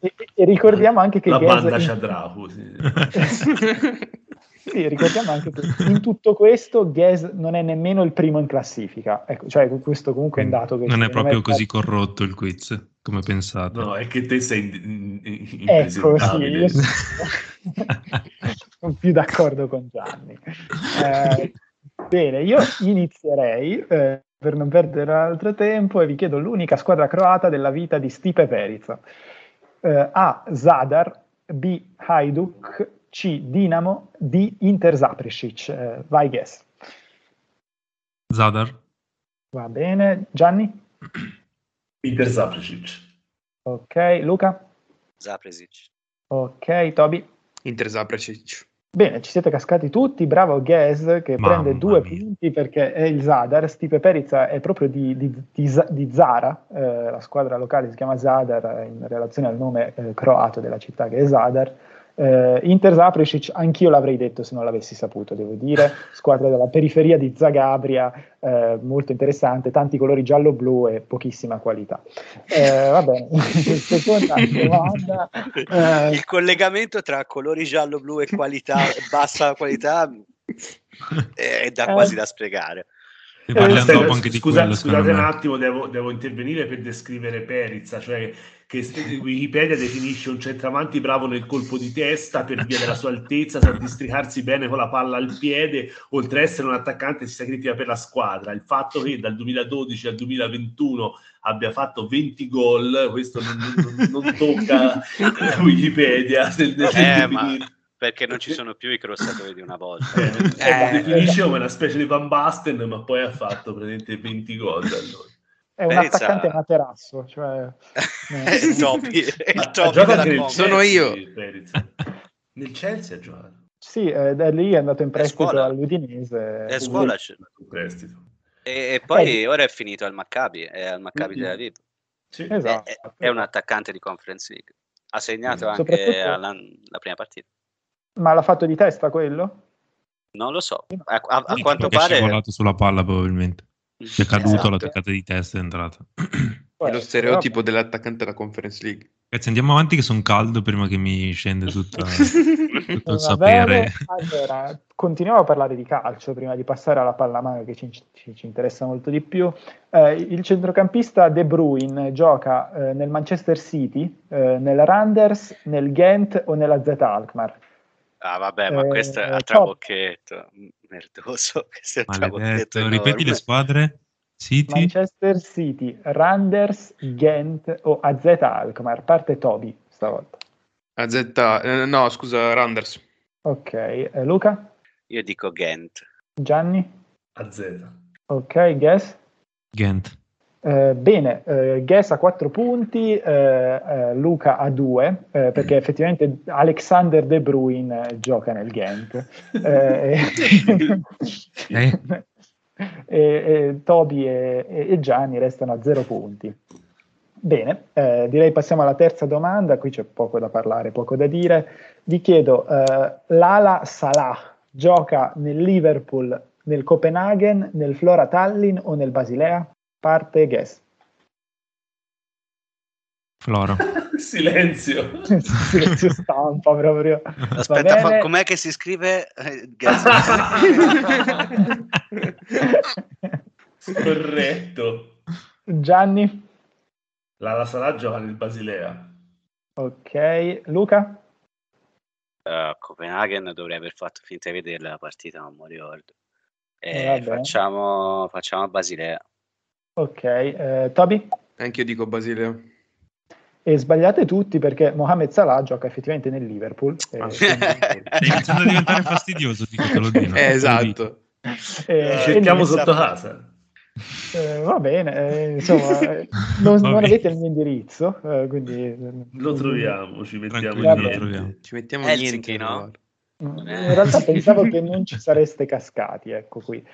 e- e ricordiamo anche che La Ghez banda in- Chadrahu, sì. Sì, ricordiamo anche che in tutto questo Ghez non è nemmeno il primo in classifica. Ecco, cioè, questo comunque è un dato che non è proprio così corrotto il quiz, come pensate. No, è che te sei in- in- Ecco, sì, io sono, più d'accordo con Gianni. Eh, bene, io inizierei eh, per non perdere altro tempo e vi chiedo l'unica squadra croata della vita di Stipe Perica. Eh, A. Zadar, B. Hajduk, C. Dinamo, D. Inter Zapresic. Eh, vai, guess. Zadar, Va bene. Gianni? Inter Zapresic. Ok. Luca? Zapresic. Ok. Toby? Inter Zapresic. Bene, ci siete cascati tutti, bravo Ghez che Mamma prende due mia. punti perché è il Zadar, Stipe Perica è proprio di, di- di di Zara, eh, la squadra locale si chiama Zadar eh, in relazione al nome eh, croato della città che è Zadar. Eh, Inter Zapresic, anch'io l'avrei detto se non l'avessi saputo, devo dire, squadra della periferia di Zagabria, eh, molto interessante, tanti colori giallo-blu e pochissima qualità. Eh, va bene, seconda domanda. eh, Il collegamento tra colori giallo-blu e qualità, bassa qualità è da Eh. quasi da spiegare. di scusa- quello, scusate un attimo, devo, devo intervenire per descrivere Perizza, cioè che Wikipedia definisce un centravanti bravo nel colpo di testa per via della sua altezza, sa districarsi bene con la palla al piede, oltre ad essere un attaccante si sacrifica per la squadra. Il fatto che dal 2012 al 2021 abbia fatto 20 gol, questo non, non- non tocca Wikipedia. nel- nel Eh, ma perché non ci sono più i crossatori di una volta. Eh, Eh, definisce come una specie di Van Basten, ma poi ha fatto praticamente 20 gol da noi. È un Perizza- attaccante materasso, cioè... il Topi, il Ha- ha Topi della. Sono io. Nel Chelsea ha giocato. Sì, eh, da lì è andato in prestito all'Udinese. È a scuola c'è. Un prestito. E, e poi Eh. ora è finito al Maccabi, è al Maccabi. Tel Aviv. Sì. Esatto. È, è un attaccante di Conference League. Ha segnato Mm. anche alla, la prima partita. Ma l'ha fatto di testa quello? Non lo so. A, a- a quanto pare scivolato sulla palla probabilmente. Gli è caduto, Esatto. l'ha toccata di testa è entrata. È lo stereotipo dell'attaccante della Conference League. Ragazzi, andiamo avanti che sono caldo prima che mi scende tutta, tutto il sapere. allora continuiamo a parlare di calcio prima di passare alla pallamano che ci, ci- ci interessa molto di più. Eh, il centrocampista De Bruyne gioca eh, nel Manchester City, eh, nel Randers, nel Ghent o nella Z Alkmaar. Ah, vabbè, ma Eh, questo è a trabocchetto. Merdoso. Maledetto. enorme. Ripeti le squadre? City? Manchester City, Randers, Ghent o AZ Alkmaar. Parte Toby stavolta. AZ, eh, no, scusa, Randers. Ok, eh, Luca? Io dico Ghent. Gianni? A Z. Ok, Guess? Ghent. Eh, bene, eh, Guess ha 4 punti, eh, eh, Luca ha 2, perché effettivamente Alexander De Bruyne eh, gioca nel Ghent. Eh, Eh? e, e Toby e, e- e Gianni restano a 0 punti. Bene, eh, direi passiamo alla terza domanda, qui c'è poco da parlare, poco da dire. Vi chiedo, eh, l'Ala Salah gioca nel Liverpool, nel Copenaghen, nel Flora Tallinn o nel Basilea? Parte Guess. Flora. Silenzio. Silenzio stampa proprio. Aspetta, fa- com'è che si scrive? Eh. Corretto. Gianni? La La Salah gioca nel Basilea. Ok. Luca? Eh, Copenaghen dovrei aver fatto finta di vederla la partita, non mi ricordo. Eh, Eh, facciamo, facciamo Basilea. Ok. Eh, Toby? Anche io dico Basilea. E sbagliate tutti perché Mohamed Salah gioca effettivamente nel Liverpool. Eh, Ah. Stai iniziando a diventare fastidioso, dico, te lo dico. Eh, esatto. eh, Ci cerchiamo sotto casa. eh, va bene, eh, insomma, eh, non, Va non bene. avete il mio indirizzo, eh, quindi... eh, Lo troviamo, ci mettiamo Tranquillo, lo niente. troviamo. Ci mettiamo Helsinki, niente. no? In realtà pensavo che non ci sareste cascati, ecco qui.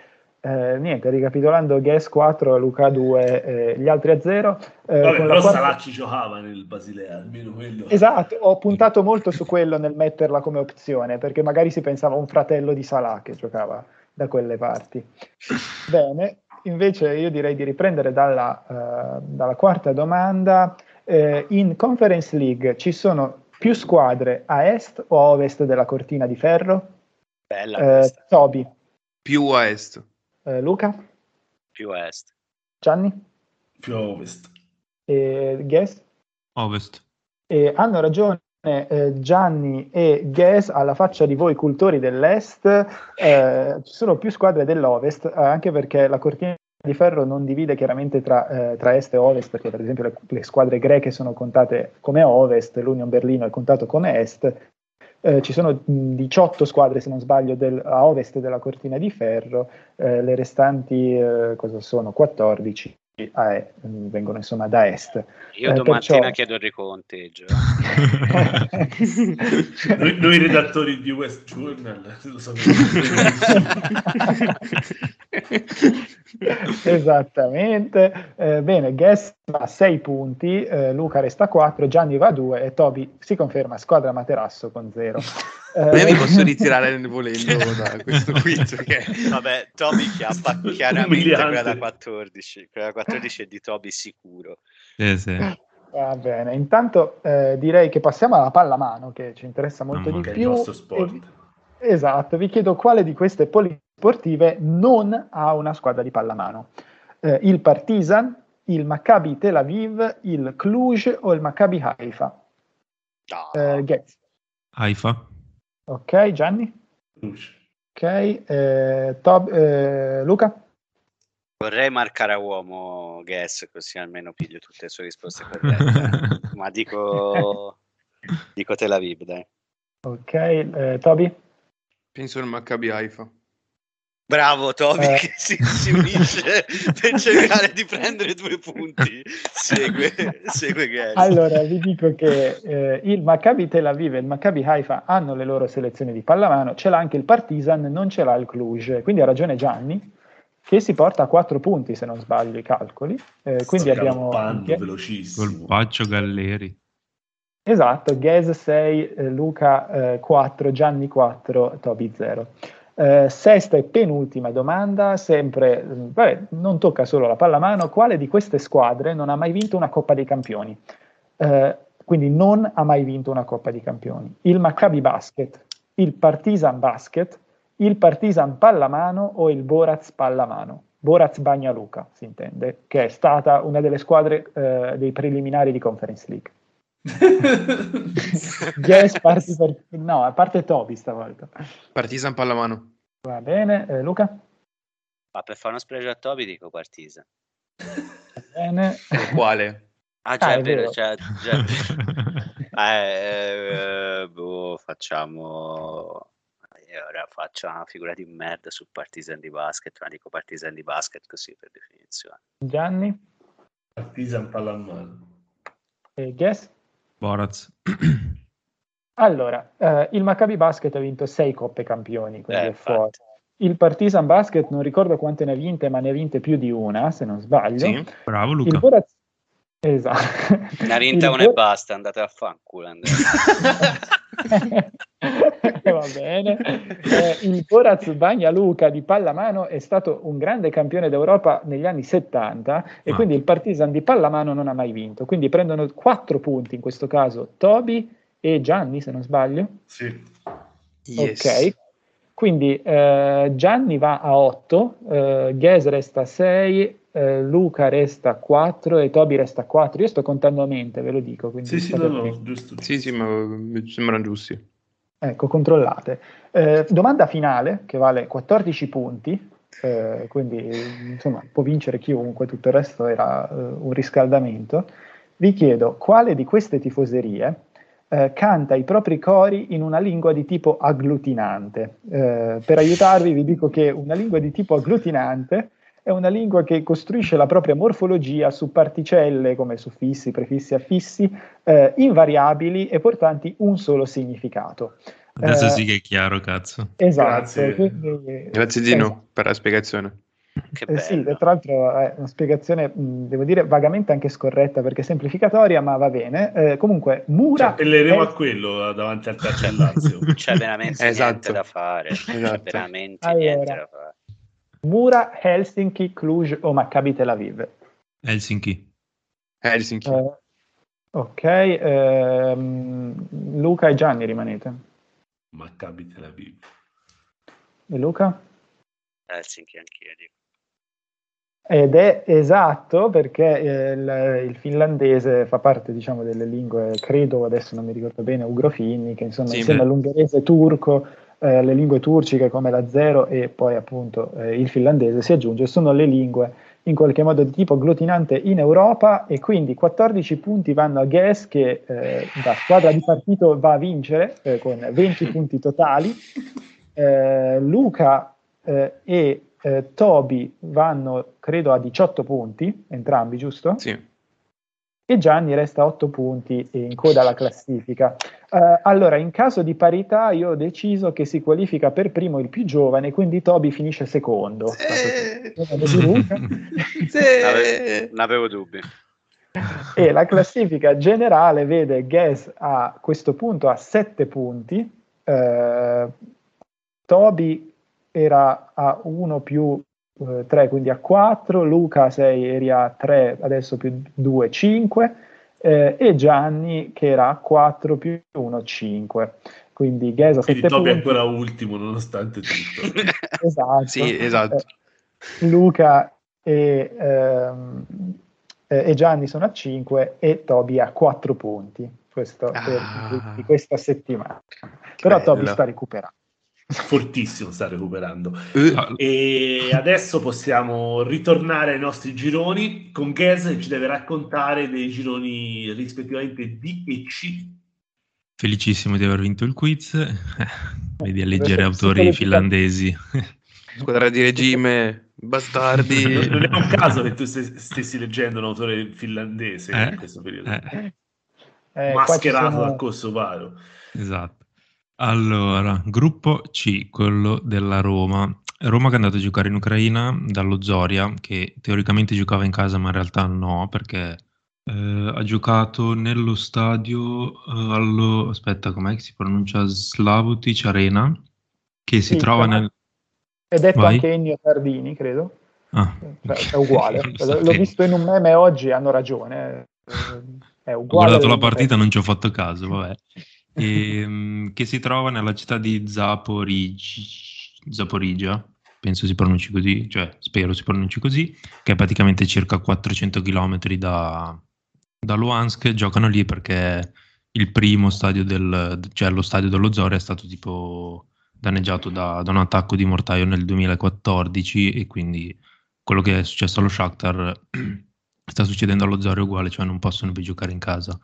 Eh, niente, ricapitolando, Guess 4, Luca 2, eh, gli altri a 0. Eh, Vabbè, però quarta... Salacci giocava nel Basilea, almeno quello. Esatto, ho puntato molto su quello nel metterla come opzione, perché magari si pensava a un fratello di Salah che giocava da quelle parti. Bene, invece io direi di riprendere dalla, uh, dalla quarta domanda. Eh, in Conference League ci sono più squadre a est o a ovest della cortina di ferro? Bella eh, Toby. Più a est. Eh, Luca? Più a est. Gianni? Più a ovest. E Guess? Ovest. E hanno ragione eh, Gianni e Guess alla faccia di voi cultori dell'est, eh, ci sono più squadre dell'ovest, eh, anche perché la cortina di ferro non divide chiaramente tra, eh, tra, est e ovest, perché per esempio le, le, squadre greche sono contate come ovest, l'Union Berlino è contato come est, eh, ci sono 18 squadre, se non sbaglio, del, a ovest della cortina di ferro, eh, le restanti eh, cosa sono? 14 a, vengono insomma da est. Io domattina perciò... chiedo il riconteggio. noi, noi, redattori di West Journal lo Esattamente. Eh, bene, Guest va a 6 punti, eh, Luca resta a 4, Gianni va a 2 e Toby si conferma squadra materasso con 0. Eh, mi posso ritirare volendo da questo quiz. Che... Vabbè, Toby chiappa chiaramente quella da 14. Quella da 14 è di Toby sicuro. Eh, sì. Va bene, intanto eh, direi che passiamo alla pallamano che ci interessa molto mm, di più. Il nostro sport. Esatto, vi chiedo quale di queste polisportive non ha una squadra di pallamano. Eh, il Partizan, il Maccabi Tel Aviv, il Cluj o il Maccabi Haifa? No. Eh, Haifa. Ok, Gianni? Cluj. Ok, eh, Tob, eh, Luca? Vorrei marcare a uomo Guess, così almeno piglio tutte le sue risposte corrette. Ma dico, dico Tel Aviv, dai. Ok, eh, Toby? Penso al Maccabi Haifa. Bravo Toby eh. che si, si unisce per cercare di prendere due punti. Segue, segue Guess. Allora, vi dico che eh, il Maccabi Tel Aviv e il Maccabi Haifa hanno le loro selezioni di pallamano, ce l'ha anche il Partizan, non ce l'ha il Cluj. Quindi ha ragione Gianni che si porta a 4 punti se non sbaglio i calcoli. Eh, quindi abbiamo anche... velocissimo. Colpaccio Galleri. Esatto, Ghez 6, eh, Luca eh, 4, Gianni 4, Toby 0. Eh, sesta e penultima domanda, sempre, vabbè, non tocca solo la pallamano, quale di queste squadre non ha mai vinto una Coppa dei Campioni? Eh, quindi non ha mai vinto una Coppa dei Campioni. Il Maccabi Basket, il Partizan Basket, il Partizan Pallamano o il Boraz Pallamano. Boraz Bagnaluca, si intende, che è stata una delle squadre eh, dei preliminari di Conference League. yes, parti per... No, a parte Toby stavolta. Partizan Pallamano. Va bene, eh, Luca? Ma per fare uno spregio a Toby dico Partizan. Va bene. Quale? Ah, già, ah, è vero, già, già. eh, eh, boh, facciamo e ora faccio una figura di merda su Partisan di basket, ma dico Partisan di basket così per definizione. Gianni? Partisan pallamano. E guess? Boraz. Allora, eh, il Maccabi Basket ha vinto sei coppe campioni, quindi eh, è fuori. Il Partizan Basket non ricordo quante ne ha vinte, ma ne ha vinte più di una, se non sbaglio. Sì. Bravo Luca. Il Boraz... Esatto. Ne ha vinta una Bor... e basta, andate a fanculo. Va bene. Eh, il Boraz Bagnaluca di pallamano è stato un grande campione d'Europa negli anni 70 e ah. quindi il Partizan di pallamano non ha mai vinto. Quindi prendono quattro punti in questo caso Toby e Gianni, se non sbaglio. Sì. Yes. Ok. Quindi eh, Gianni va a 8, eh, Ghes resta a 6, eh, Luca resta a 4 e Toby resta a 4. Io sto contando a mente, ve lo dico. Sì, sì, no, no, giusto. Sì, sì, ma mi sembrano giusti. Ecco, controllate. Eh, domanda finale, che vale 14 punti, eh, quindi insomma può vincere chiunque, tutto il resto era eh, un riscaldamento. Vi chiedo quale di queste tifoserie eh, canta i propri cori in una lingua di tipo agglutinante. Eh, per aiutarvi vi dico che una lingua di tipo agglutinante è una lingua che costruisce la propria morfologia su particelle come suffissi, prefissi, affissi, eh, invariabili e portanti un solo significato. Adesso eh, sì che è chiaro, cazzo. Esatto. Grazie, quindi, Grazie Dino esatto. per la spiegazione. Che Eh sì, tra l'altro è una spiegazione, mh, devo dire, vagamente anche scorretta perché semplificatoria, ma va bene. Eh, comunque, Ci Mura... appelleremo è- a quello davanti al Lazio. C'è veramente Esatto. niente da fare. C'è Esatto. veramente Allora. niente da fare. Mura, Helsinki, Cluj o Maccabi Tel Aviv. Helsinki. Helsinki. Eh, ok, ehm, Luca e Gianni rimanete. Maccabi Tel Aviv. E Luca? Helsinki anch'io dico. Ed è esatto perché eh, il, il finlandese fa parte diciamo delle lingue, credo adesso non mi ricordo bene, ugrofinni, che insomma Sì, insieme beh. all'ungherese turco, eh, le lingue turciche come la zero e poi appunto eh, il finlandese si aggiunge, sono le lingue in qualche modo di tipo agglutinante in Europa e quindi 14 punti vanno a Guess che eh, da squadra di partito va a vincere eh, con 20 punti totali. Eh, Luca eh, e Toby vanno credo a 18 punti, entrambi giusto? Sì. E Gianni resta a 8 punti e in coda alla classifica. Eh, allora, in caso di parità, io ho deciso che si qualifica per primo il più giovane, quindi Toby finisce secondo. Sì. Ave- Non avevo dubbi. e la classifica generale vede Guess a questo punto a 7 punti, eh, Toby era a 1 più 3, quindi a 4, Luca 6 eri a 3, adesso più 2, 5, eh, e Gianni che era a 4 più 1, 5. Quindi Guess a 7 Quindi Toby è punti. ancora ultimo nonostante tutto. Esatto. Sì, esatto. Eh, Luca e, ehm, eh, e Gianni sono a 5 e Toby a 4 punti questo, per Ah. di questa settimana. Però bello. Toby sta recuperando. Fortissimo sta recuperando. Ah, E adesso possiamo ritornare ai nostri gironi con Ghez che ci deve raccontare dei gironi rispettivamente D e C. Felicissimo di aver vinto il quiz. Vedi a leggere autori finlandesi. Squadra di regime, bastardi. non è un caso che tu ste- stessi leggendo un autore finlandese Eh? in questo periodo, Eh, Eh, mascherato sono- da Kosovaro. esatto. Allora, gruppo C, quello della Roma. Roma che è andato a giocare in Ucraina dallo Zoria, che teoricamente giocava in casa, ma in realtà no, perché eh, ha giocato nello stadio, eh, allo, aspetta, com'è che si pronuncia? Slavotic Arena, che si Sì, trova nel... È detto Vai. anche Ennio Tardini, credo. Ah, Cioè, è uguale. L'ho visto in un meme oggi, hanno ragione. eh, È Ho uguale. guardato la partita, non ci ho fatto caso, vabbè. Ehm, che si trova nella città di Zaporigi- Zaporigia, penso si pronunci così, cioè spero si pronunci così, che è praticamente circa 400 km da, da Luhansk. Giocano lì perché il primo stadio del, cioè lo stadio dello Zoria è stato tipo danneggiato da, da un attacco di mortaio nel 2014 e quindi quello che è successo allo Shakhtar sta succedendo allo Zoria uguale, cioè non possono più giocare in casa.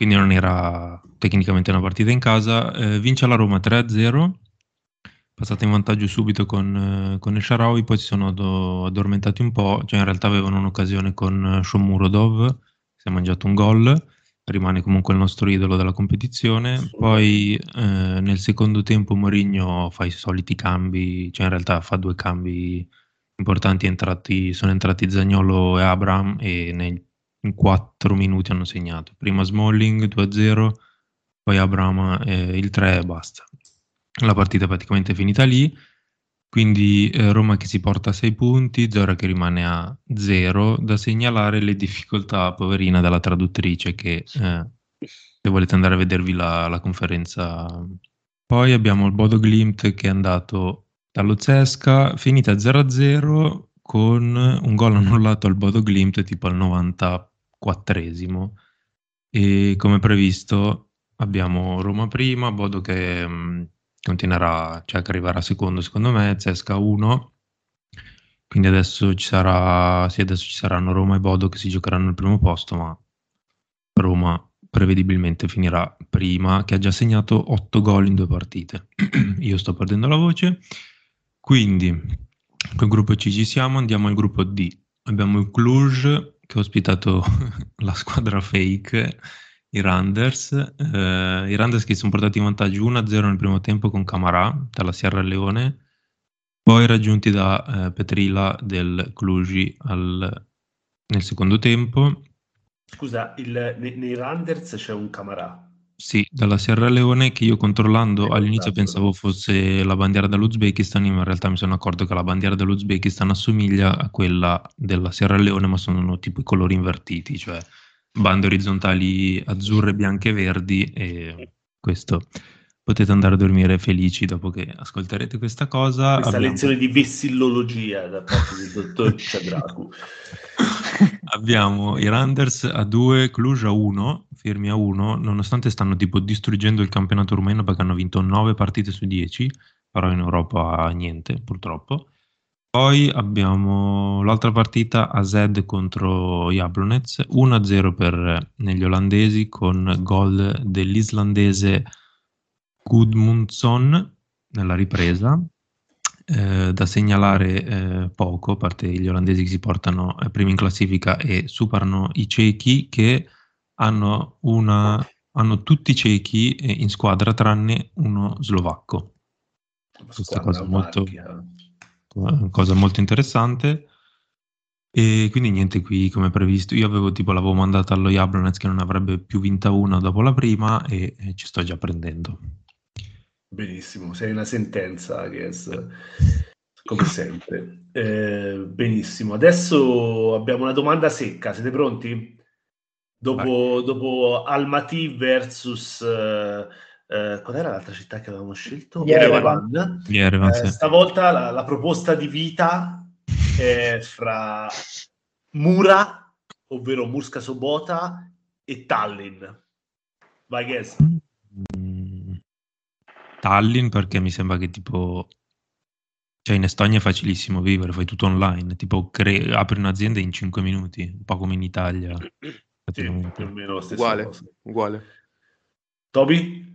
Quindi non era tecnicamente una partita in casa. Eh, vince la Roma 3-0, passata in vantaggio subito con, eh, con il Sharawi, poi si sono addo- addormentati un po', cioè in realtà avevano un'occasione con eh, Shomurodov, si è mangiato un gol, rimane comunque il nostro idolo della competizione. Poi eh, nel secondo tempo Mourinho fa i soliti cambi, cioè in realtà fa due cambi importanti, entrati, sono entrati Zagnolo e Abram e nei, in 4 minuti hanno segnato. Prima Smalling 2-0, poi Abram eh, il 3 e basta. La partita è praticamente finita lì, quindi eh, Roma che si porta a 6 punti, Zora che rimane a 0, da segnalare le difficoltà poverina della traduttrice che eh, se volete andare a vedervi la, la conferenza. Poi abbiamo il Bodo Glimt che è andato dallo Zesca, finita 0-0 con un gol annullato al Bodo Glimt tipo al 94esimo e come previsto abbiamo Roma prima, Bodo che mh, continuerà, cioè che arriverà secondo secondo me, Zesca 1 quindi adesso ci sarà sì, adesso ci saranno Roma e Bodo che si giocheranno il primo posto ma Roma prevedibilmente finirà prima che ha già segnato 8 gol in due partite. Io sto perdendo la voce. Quindi col gruppo C ci siamo andiamo al gruppo D. Abbiamo il Cluj che ha ospitato la squadra fake i Randers eh, i Randers che si sono portati in vantaggio 1-0 nel primo tempo con Camarà dalla Sierra Leone poi raggiunti da eh, Petrila del Cluj al, nel secondo tempo. Scusa, il, nei, nei Randers c'è un Camarà. Sì, dalla Sierra Leone che io controllando Ecco, all'inizio esatto. pensavo fosse la bandiera dell'Uzbekistan, ma in realtà mi sono accorto che la bandiera dell'Uzbekistan assomiglia a quella della Sierra Leone, ma sono tipo i colori invertiti, cioè bande orizzontali azzurre, bianche e verdi e questo potete andare a dormire felici dopo che ascolterete questa cosa. Questa Abbiamo- lezione di vessillologia da parte del dottor Ciadracu. Abbiamo i Randers a 2, Cluj a 1, fermi a 1, nonostante stanno tipo distruggendo il campionato rumeno perché hanno vinto 9 partite su 10, però in Europa niente purtroppo. Poi abbiamo l'altra partita AZ contro Jablonec, 1-0 per negli olandesi con gol dell'islandese Gudmundsson nella ripresa. Eh, da segnalare eh, poco, a parte gli olandesi che si portano eh, primi in classifica e superano i cechi che hanno, una, hanno tutti cechi eh, in squadra tranne uno slovacco. Questa cosa molto, cosa molto interessante. E quindi niente qui come previsto. Io avevo tipo l'avevo mandata allo Jablonec che non avrebbe più vinta una dopo la prima e, e ci sto già prendendo. Benissimo, sei una sentenza, Ges, come sempre. Eh, benissimo, adesso abbiamo una domanda secca, siete pronti? Dopo, dopo Almaty versus... eh, eh, qual era l'altra città che avevamo scelto? Yerevan. Yerevan, Eh, stavolta la, la proposta di vita è fra Mura, ovvero Murska Sobota, e Tallinn. Vai, Ges. Tallinn perché mi sembra che tipo cioè in Estonia è facilissimo vivere, fai tutto online, tipo cre- apri un'azienda in 5 minuti, un po' come in Italia. Sì, praticamente. più o meno la stessa Uguale, cosa. uguale. Toby?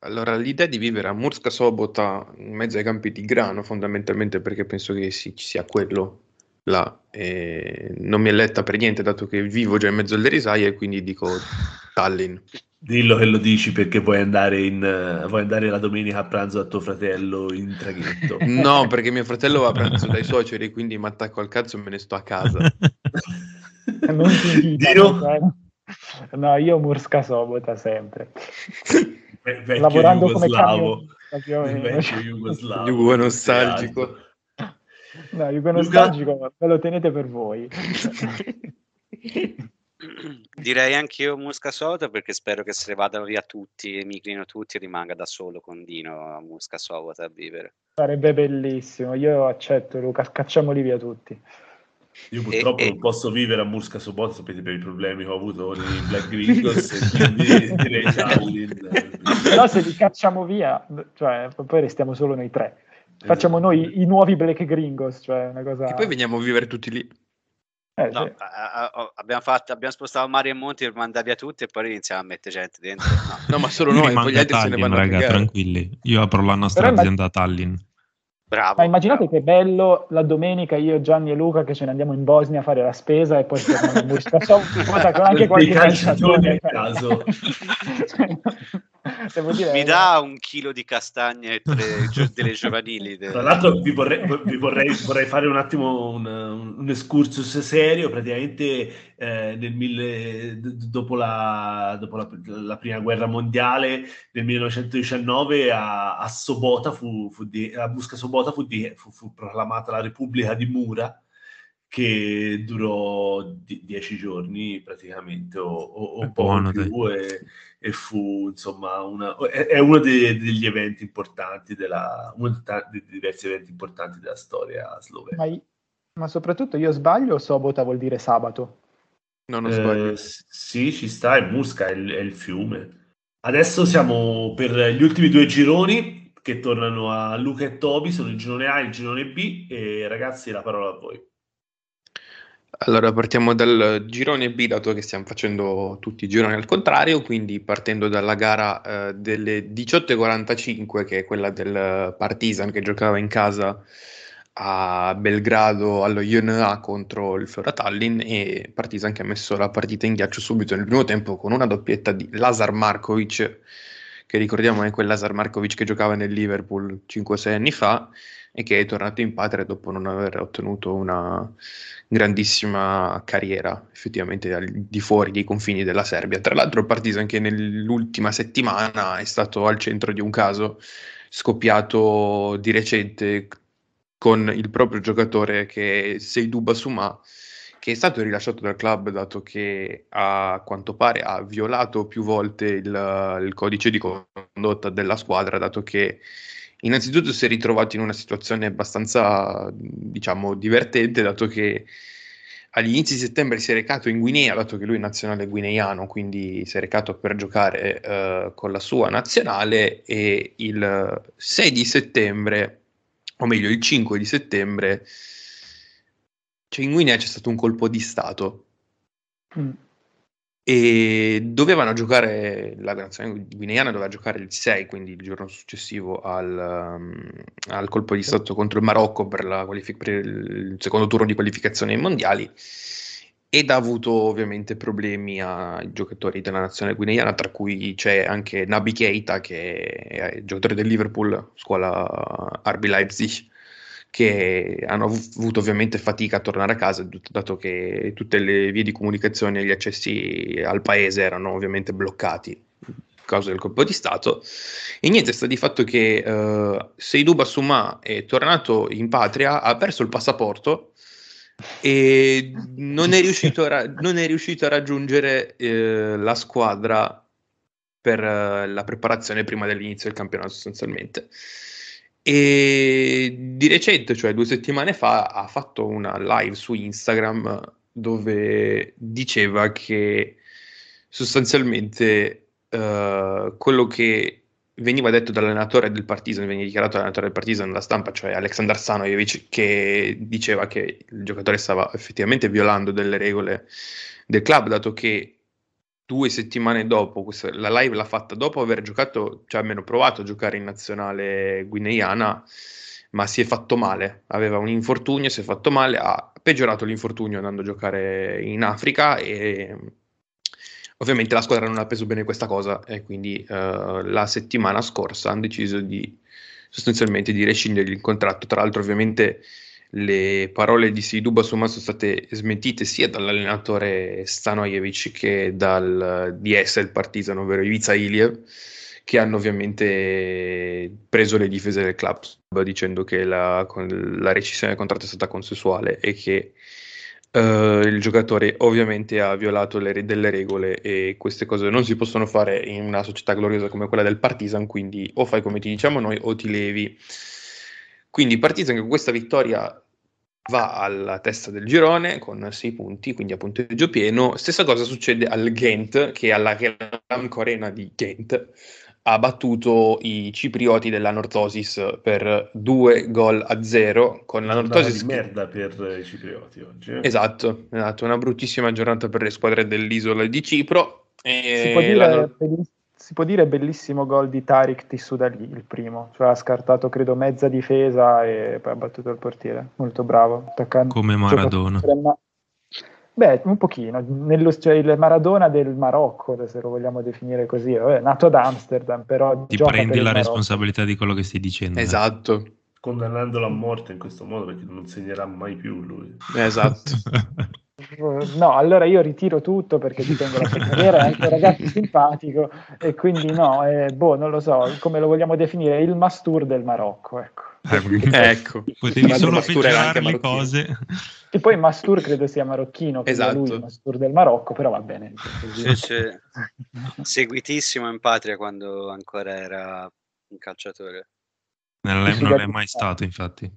Allora, l'idea di vivere a Murska Sobota in mezzo ai campi di grano, fondamentalmente perché penso che sì, ci sia quello là, e non mi è letta per niente, dato che vivo già in mezzo alle risaie, quindi dico Tallinn. Dillo che lo dici perché vuoi andare, in, eh, vuoi andare la domenica a pranzo a tuo fratello in traghetto. No, perché mio fratello va a pranzo dai suoceri, quindi mi attacco al cazzo e me ne sto a casa. non ti invitano, Dino? No, io Murska Sobota sempre. Ve- vecchio Lavorando come jugoslavo. camionista, più o Il meno. vecchio jugoslavo. Jugo nostalgico. No, Jugo nostalgico, ve lo tenete per voi. Direi anch'io Musca Sota perché spero che se ne vadano via tutti, emigrino tutti e rimanga da solo con Dino a Musca Sovota a vivere. Sarebbe bellissimo. Io accetto, Luca, cacciamoli via tutti. Io purtroppo E- e- non posso vivere a Murska Sobota, sapete per i problemi che ho avuto con i Black Gringos e quindi direi Tallinn. Però se li cacciamo via, cioè, poi restiamo solo noi tre. Facciamo Esatto. noi i nuovi Black Gringos, cioè una cosa... E poi veniamo a vivere tutti lì. Eh, No, sì. a- a- a- abbiamo, fatto, abbiamo spostato Mario e Monti per mandare via tutti e poi iniziamo a mettere gente dentro. No. No, ma solo noi, poi gli altri se ne Tallinn, vanno raga, tranquilli. Io apro la nostra Però azienda a Tallinn. Bravo. Ma immaginate che bello la domenica io, Gianni e Luca che ce ne andiamo in Bosnia a fare la spesa e poi torniamo a Murska Sobota con anche qualche calciatore. a caso. Devo dire, Mi dà un chilo di castagne e tre gio- delle giovanili. de- Tra l'altro vi vorrei, vi vorrei, vorrei fare un attimo un, un excursus serio, praticamente eh, nel mille- dopo, la, dopo la, la prima guerra mondiale nel 1919 a, a Sobota fu, fu di- a Busca Sobota fu, di- fu- fu proclamata la Repubblica di Mura che durò di- dieci giorni praticamente o, o, o È un po' buono, più e, e fu insomma una, è, è uno dei- degli eventi importanti della uno dei, diversi eventi importanti della storia slovena. ma, ma soprattutto io sbaglio o Sobota vuol dire sabato? No, non sbaglio. Eh, sì, ci sta, è Musca, è il, è il fiume. Adesso siamo per gli ultimi due gironi che tornano a Luca e Tobi, sono il girone A e il girone B e ragazzi la parola a voi. Allora partiamo dal girone B, dato che stiamo facendo tutti i gironi al contrario, quindi partendo dalla gara eh, delle 18.45, che è quella del Partizan che giocava in casa a Belgrado allo JNA contro il Flora Tallinn e Partizan che ha messo la partita in ghiaccio subito nel primo tempo con una doppietta di Lazar Markovic che ricordiamo è quell'Azar Markovic che giocava nel Liverpool 5-6 anni fa e che è tornato in patria dopo non aver ottenuto una grandissima carriera effettivamente al di fuori dei confini della Serbia. Tra l'altro il Partizan che nell'ultima settimana è stato al centro di un caso scoppiato di recente con il proprio giocatore che è Seydou Basuma che è stato rilasciato dal club dato che a quanto pare ha violato più volte il, il codice di condotta della squadra dato che innanzitutto si è ritrovato in una situazione abbastanza, diciamo, divertente, dato che agli inizi di settembre si è recato in Guinea, dato che lui è nazionale guineano, quindi si è recato per giocare uh, con la sua nazionale e il 6 di settembre, o meglio il 5 di settembre, cioè in Guinea c'è stato un colpo di Stato. Mm e dovevano giocare la nazionale guineana doveva giocare il 6 quindi il giorno successivo al, um, al colpo di stato contro il Marocco per, qualific- per, il secondo turno di qualificazione ai mondiali. Ed ha avuto ovviamente problemi ai giocatori della nazionale guineana tra cui c'è anche Nabi Keita che è giocatore del Liverpool scuola RB Leipzig che hanno avuto ovviamente fatica a tornare a casa, dato che tutte le vie di comunicazione e gli accessi al paese erano ovviamente bloccati a causa del colpo di Stato. E niente, sta di fatto che uh, Seydou Bassouma è tornato in patria, ha perso il passaporto e non è riuscito a, ra- è riuscito a raggiungere uh, la squadra per uh, la preparazione prima dell'inizio del campionato sostanzialmente. E di recente, cioè due settimane fa, ha fatto una live su Instagram dove diceva che sostanzialmente uh, quello che veniva detto dall'allenatore del Partizan, veniva dichiarato dall'allenatore del Partizan alla stampa, cioè Aleksandar Stanojevic, che diceva che il giocatore stava effettivamente violando delle regole del club, dato che due settimane dopo, questa, la live l'ha fatta dopo aver giocato, cioè almeno provato a giocare in nazionale guineana, ma si è fatto male, aveva un infortunio, si è fatto male, ha peggiorato l'infortunio andando a giocare in Africa e ovviamente la squadra non ha preso bene questa cosa e quindi uh, la settimana scorsa hanno deciso di sostanzialmente di rescindere il contratto, tra l'altro ovviamente le parole di Sidou Basuma sono state smentite sia dall'allenatore Stanojevic che dal DS del Partizan, ovvero Ivica Iliev, che hanno ovviamente preso le difese del club dicendo che la, la rescissione del contratto è stata consensuale e che uh, il giocatore ovviamente ha violato le, delle regole e queste cose non si possono fare in una società gloriosa come quella del Partizan, quindi o fai come ti diciamo noi o ti levi. Quindi Partizan con questa vittoria va alla testa del girone con 6 punti, quindi a punteggio pieno. Stessa cosa succede al Ghent, che alla Ramco Arena di Ghent ha battuto i ciprioti della Nortosis per 2 gol a 0 con la Nortosis di merda per i ciprioti oggi eh? esatto, esatto, una bruttissima giornata per le squadre dell'isola di Cipro e si può dire la si può dire bellissimo gol di Tarik Tissudali, il primo, cioè ha scartato credo mezza difesa e poi ha battuto il portiere, molto bravo. Attaccando, Come Maradona. Beh, un pochino, Nello, cioè il Maradona del Marocco, se lo vogliamo definire così, è nato ad Amsterdam, però... Ti prendi la responsabilità di quello che stai dicendo. Esatto. Eh. Condannandolo a morte in questo modo perché non segnerà mai più lui. Esatto. No, allora io ritiro tutto perché ti tengo la carriera, è anche un ragazzo simpatico e quindi no, eh, boh, non lo so, come lo vogliamo definire, il Mastur del Marocco, ecco. ecco. Potevi solo peggiorare le cose. E poi Mastur credo sia marocchino, esatto. lui il Mastur del Marocco, però va bene. Sì, sì. Seguitissimo in patria quando ancora era un calciatore. Nell'EM non è mai stato, infatti.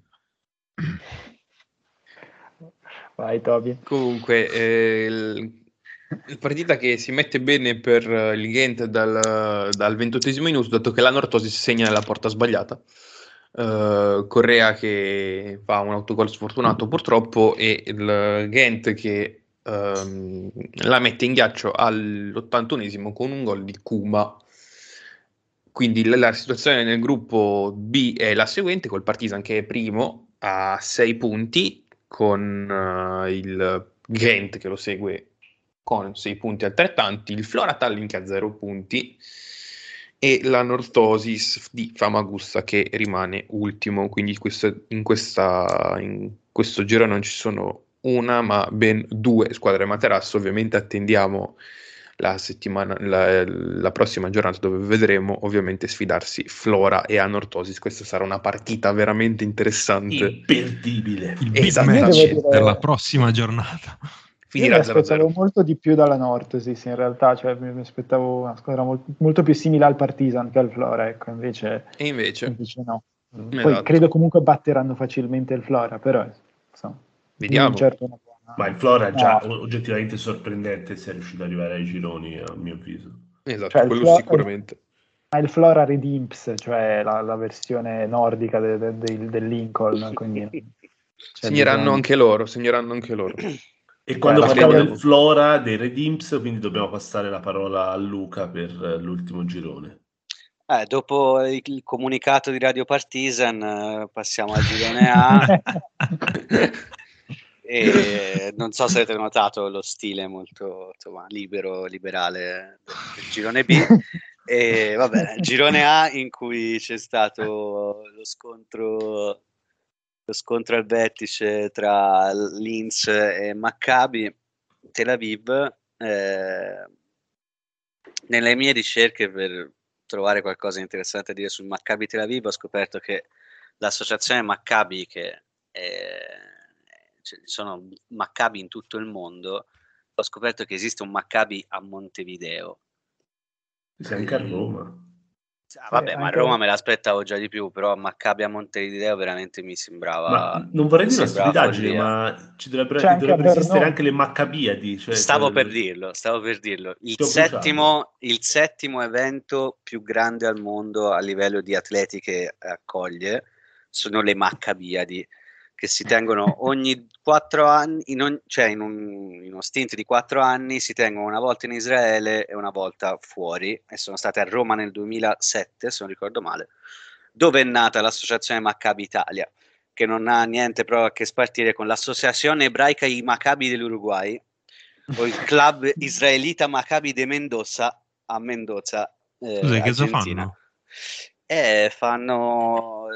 Vai Toby. Comunque, eh, il, il partita che si mette bene per il Ghent dal, dal 28 minuto, dato che la Nortosi si segna nella porta sbagliata. Uh, Correa che fa un autogol sfortunato purtroppo e il Ghent che um, la mette in ghiaccio all'81esimo con un gol di Kuma. Quindi la, la, situazione nel gruppo B è la seguente, col Partizan che è primo a 6 punti con uh, il Ghent che lo segue con 6 punti altrettanti, il Flora Tallinn che ha 0 punti e la Nortosis di Famagusta che rimane ultimo, quindi questo, in, questa, in questo giro non ci sono una ma ben due squadre materasso, ovviamente attendiamo la, settimana, la, la, prossima giornata dove vedremo ovviamente sfidarsi Flora e Anortosis. Questa sarà una partita veramente interessante. Imperdibile. Dire... per la prossima giornata. Finirà Io mi aspettavo molto di più dalla Nortosis in realtà, cioè mi aspettavo una squadra molto, molto più simile al Partizan che al Flora, ecco, invece, e invece? invece no. Poi esatto. credo comunque batteranno facilmente il Flora, però insomma, vediamo. Certo una ma il Flora è già no. oggettivamente sorprendente se è riuscito ad arrivare ai gironi, a mio avviso. Esatto, cioè, quello Flora, sicuramente. Ma il Flora Redimps, cioè la, la versione nordica de, de, de, del Lincoln, quindi... Segneranno anche loro, segneranno anche loro. E quando parliamo del Flora, dei Redimps, quindi dobbiamo passare la parola a Luca per l'ultimo girone. Eh, dopo il comunicato di Radio Partisan, eh, passiamo al girone A. E non so se avete notato lo stile molto insomma, libero, liberale del girone B. E vabbè, girone A in cui c'è stato lo scontro, lo scontro al vertice tra Linz e Maccabi, Tel Aviv. Eh, nelle mie ricerche per trovare qualcosa di interessante da dire sul Maccabi Tel Aviv ho scoperto che l'associazione Maccabi che è ci sono Maccabi in tutto il mondo, ho scoperto che esiste un Maccabi a Montevideo. Sei anche a Roma. Ah, vabbè, ma a Roma me l'aspettavo già di più, però Maccabi a Montevideo veramente mi sembrava. Ma non vorrei dire una stupidaggine, ma ci dovrebbero, cioè, dovrebbero anche esistere anche le Maccabiadi. Cioè, stavo cioè... per dirlo, stavo per dirlo. Il settimo, il settimo, evento più grande al mondo a livello di atleti che accoglie sono le Maccabiadi che si tengono ogni quattro anni, in on, cioè in, un, in, uno stint di quattro anni, si tengono una volta in Israele e una volta fuori, e sono state a Roma nel 2007, se non ricordo male, dove è nata l'associazione Maccabi Italia, che non ha niente proprio a che spartire con l'associazione ebraica I Maccabi dell'Uruguay, o il club israelita Maccabi de Mendoza a Mendoza, eh, Scusa, che fanno? Eh, fanno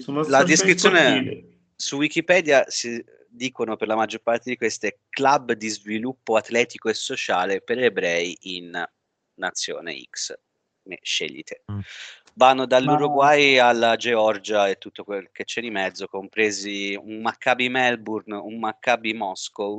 Sono la descrizione su Wikipedia si dicono per la maggior parte di queste club di sviluppo atletico e sociale per ebrei in nazione X. Ne scegliete. Mm. Vanno dall'Uruguay Ma... alla Georgia e tutto quel che c'è di mezzo, compresi un Maccabi Melbourne, un Maccabi Moscow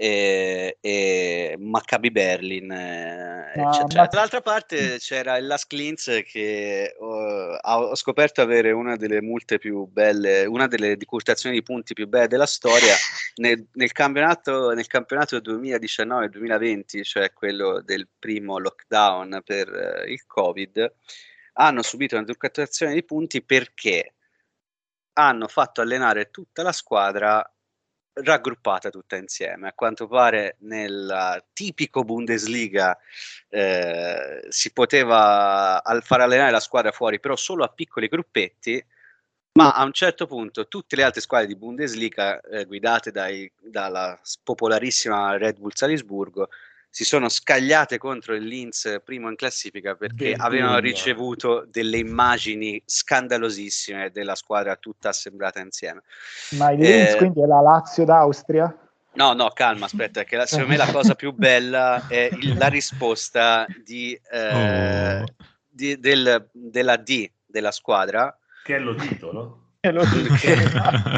e, e Maccabi Berlin. Eh, no, ma... Dall'altra parte c'era il Las Klintz che uh, ho scoperto avere una delle multe più belle, una delle decurtazioni di punti più belle della storia nel, nel campionato, nel campionato 2019-2020, cioè quello del primo lockdown per uh, il Covid. Hanno subito una decurtazione di punti perché hanno fatto allenare tutta la squadra raggruppata tutta insieme. A quanto pare nel tipico Bundesliga eh, si poteva far allenare la squadra fuori, però solo a piccoli gruppetti, ma a un certo punto tutte le altre squadre di Bundesliga eh, guidate dai, dalla popolarissima Red Bull Salisburgo si sono scagliate contro il Linz primo in classifica perché Del avevano ricevuto delle immagini scandalosissime della squadra tutta assemblata insieme. Ma il Linz eh, quindi è la Lazio d'Austria? No, no, calma, aspetta, che la, secondo me la cosa più bella è il, la risposta di, eh, oh. di, del, della D della squadra. Che è lo titolo? che,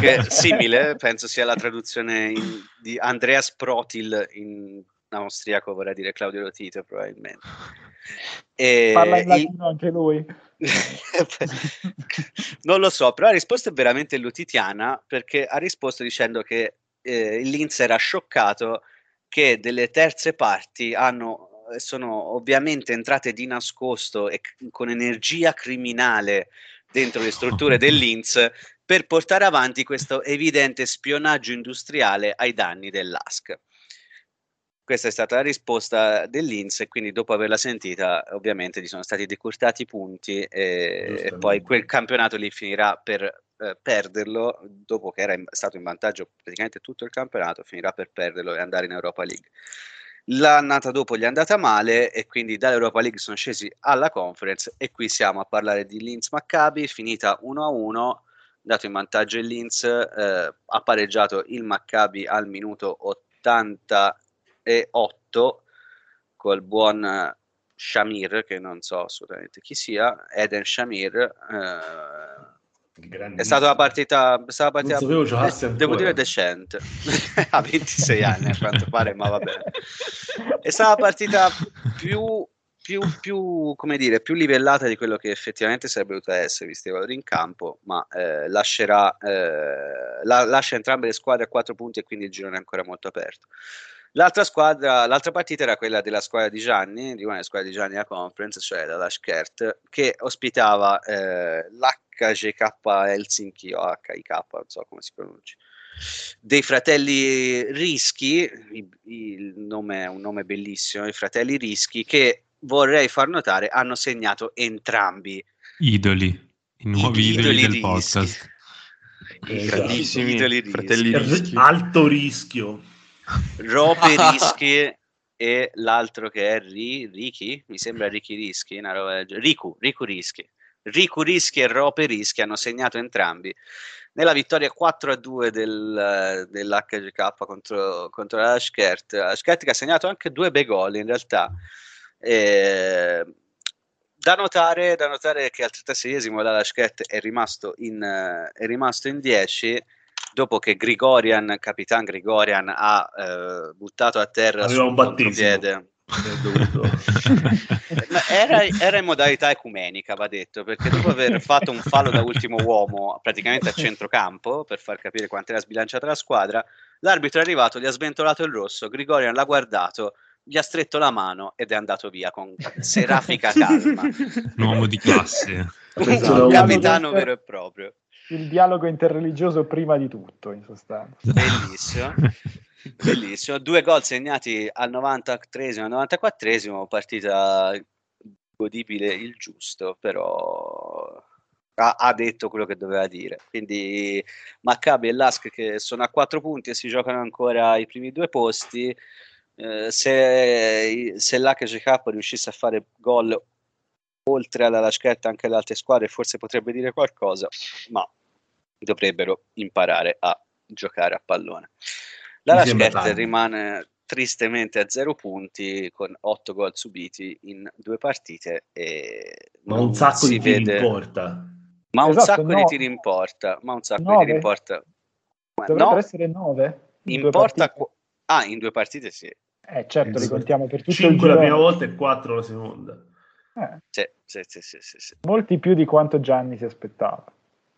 che, è simile, penso sia la traduzione in, di Andreas Protil in austriaco vorrei dire Claudio Lotito probabilmente. E Parla in latino il... anche lui. non lo so, però la risposta è veramente lutitiana perché ha risposto dicendo che eh, Linz era scioccato che delle terze parti hanno sono ovviamente entrate di nascosto e con energia criminale dentro le strutture del Linz per portare avanti questo evidente spionaggio industriale ai danni dell'ASC. Questa è stata la risposta dell'Inps e quindi dopo averla sentita ovviamente gli sono stati decurtati i punti e, e, poi quel campionato lì finirà per eh, perderlo dopo che era in, stato in vantaggio praticamente tutto il campionato, finirà per perderlo e andare in Europa League. L'annata dopo gli è andata male e quindi dall'Europa League sono scesi alla conference e qui siamo a parlare di Linz Maccabi, finita 1-1, dato in vantaggio il Linz, eh, ha pareggiato il Maccabi al minuto 88 col buon Shamir, che non so assolutamente chi sia, Eden Shamir. Eh, è stata una partita, è stata una partita de- devo dire decente. A 26 anni a quanto pare ma va bene è stata una partita più, più, più, come dire, più livellata di quello che effettivamente sarebbe dovuta essere visti i valori in campo ma eh, lascerà eh, la, lascia entrambe le squadre a 4 punti e quindi il girone è ancora molto aperto L'altra squadra, l'altra partita era quella della squadra di Gianni, di una delle squadre di Gianni a conference, cioè la Lashkert, che ospitava eh, l'HGK Helsinki o HIK, non so come si pronuncia, dei fratelli Rischi, il nome è un nome bellissimo, i fratelli Rischi, che vorrei far notare hanno segnato entrambi. Idoli, i nuovi idoli, idoli del rischi. podcast. I grandissimi idoli fratelli rischi. Alto rischio. Rope Rischi e l'altro che è Ri, Ricky, mi sembra Ricky Rischi, una roba Riku, Riku Rischi. Riku Rischi e Rope Rischi hanno segnato entrambi nella vittoria 4-2 del, dell'HGK contro, contro la Schkert. La Schkert che ha segnato anche due bei gol in realtà. E, da notare, da notare che al 36esimo la Schkert è rimasto in, è rimasto in 10 dopo che Grigorian, Capitan Grigorian, ha eh, buttato a terra Aveva un contropiede. era, era, in modalità ecumenica, va detto, perché dopo aver fatto un fallo da ultimo uomo praticamente a centrocampo per far capire quanto era sbilanciata la squadra, l'arbitro è arrivato, gli ha sventolato il rosso, Grigorian l'ha guardato, gli ha stretto la mano ed è andato via con serafica calma. Un uomo di classe. un capitano vero e proprio il dialogo interreligioso prima di tutto, in sostanza. Bellissimo. Bellissimo, due gol segnati al 93esimo e al 94esimo, partita godibile il giusto, però ha, ha, detto quello che doveva dire. Quindi Maccabi e Lask che sono a quattro punti e si giocano ancora i primi due posti. Eh, se, se l'HGK riuscisse a fare gol oltre alla Laschetta anche le altre squadre forse potrebbe dire qualcosa, ma dovrebbero imparare a giocare a pallone. La Laschet rimane tristemente a zero punti con otto gol subiti in due partite e ma un sacco di tiri vede... in porta ma un esatto, sacco no. di tiri in porta ma un sacco nove. di tiri in porta dovrebbero no. essere nove in, in porta ah in due partite sì eh certo li contiamo per tutto 5 la prima volta e 4 la seconda eh. sì, sì, sì, sì, sì, sì. molti più di quanto Gianni si aspettava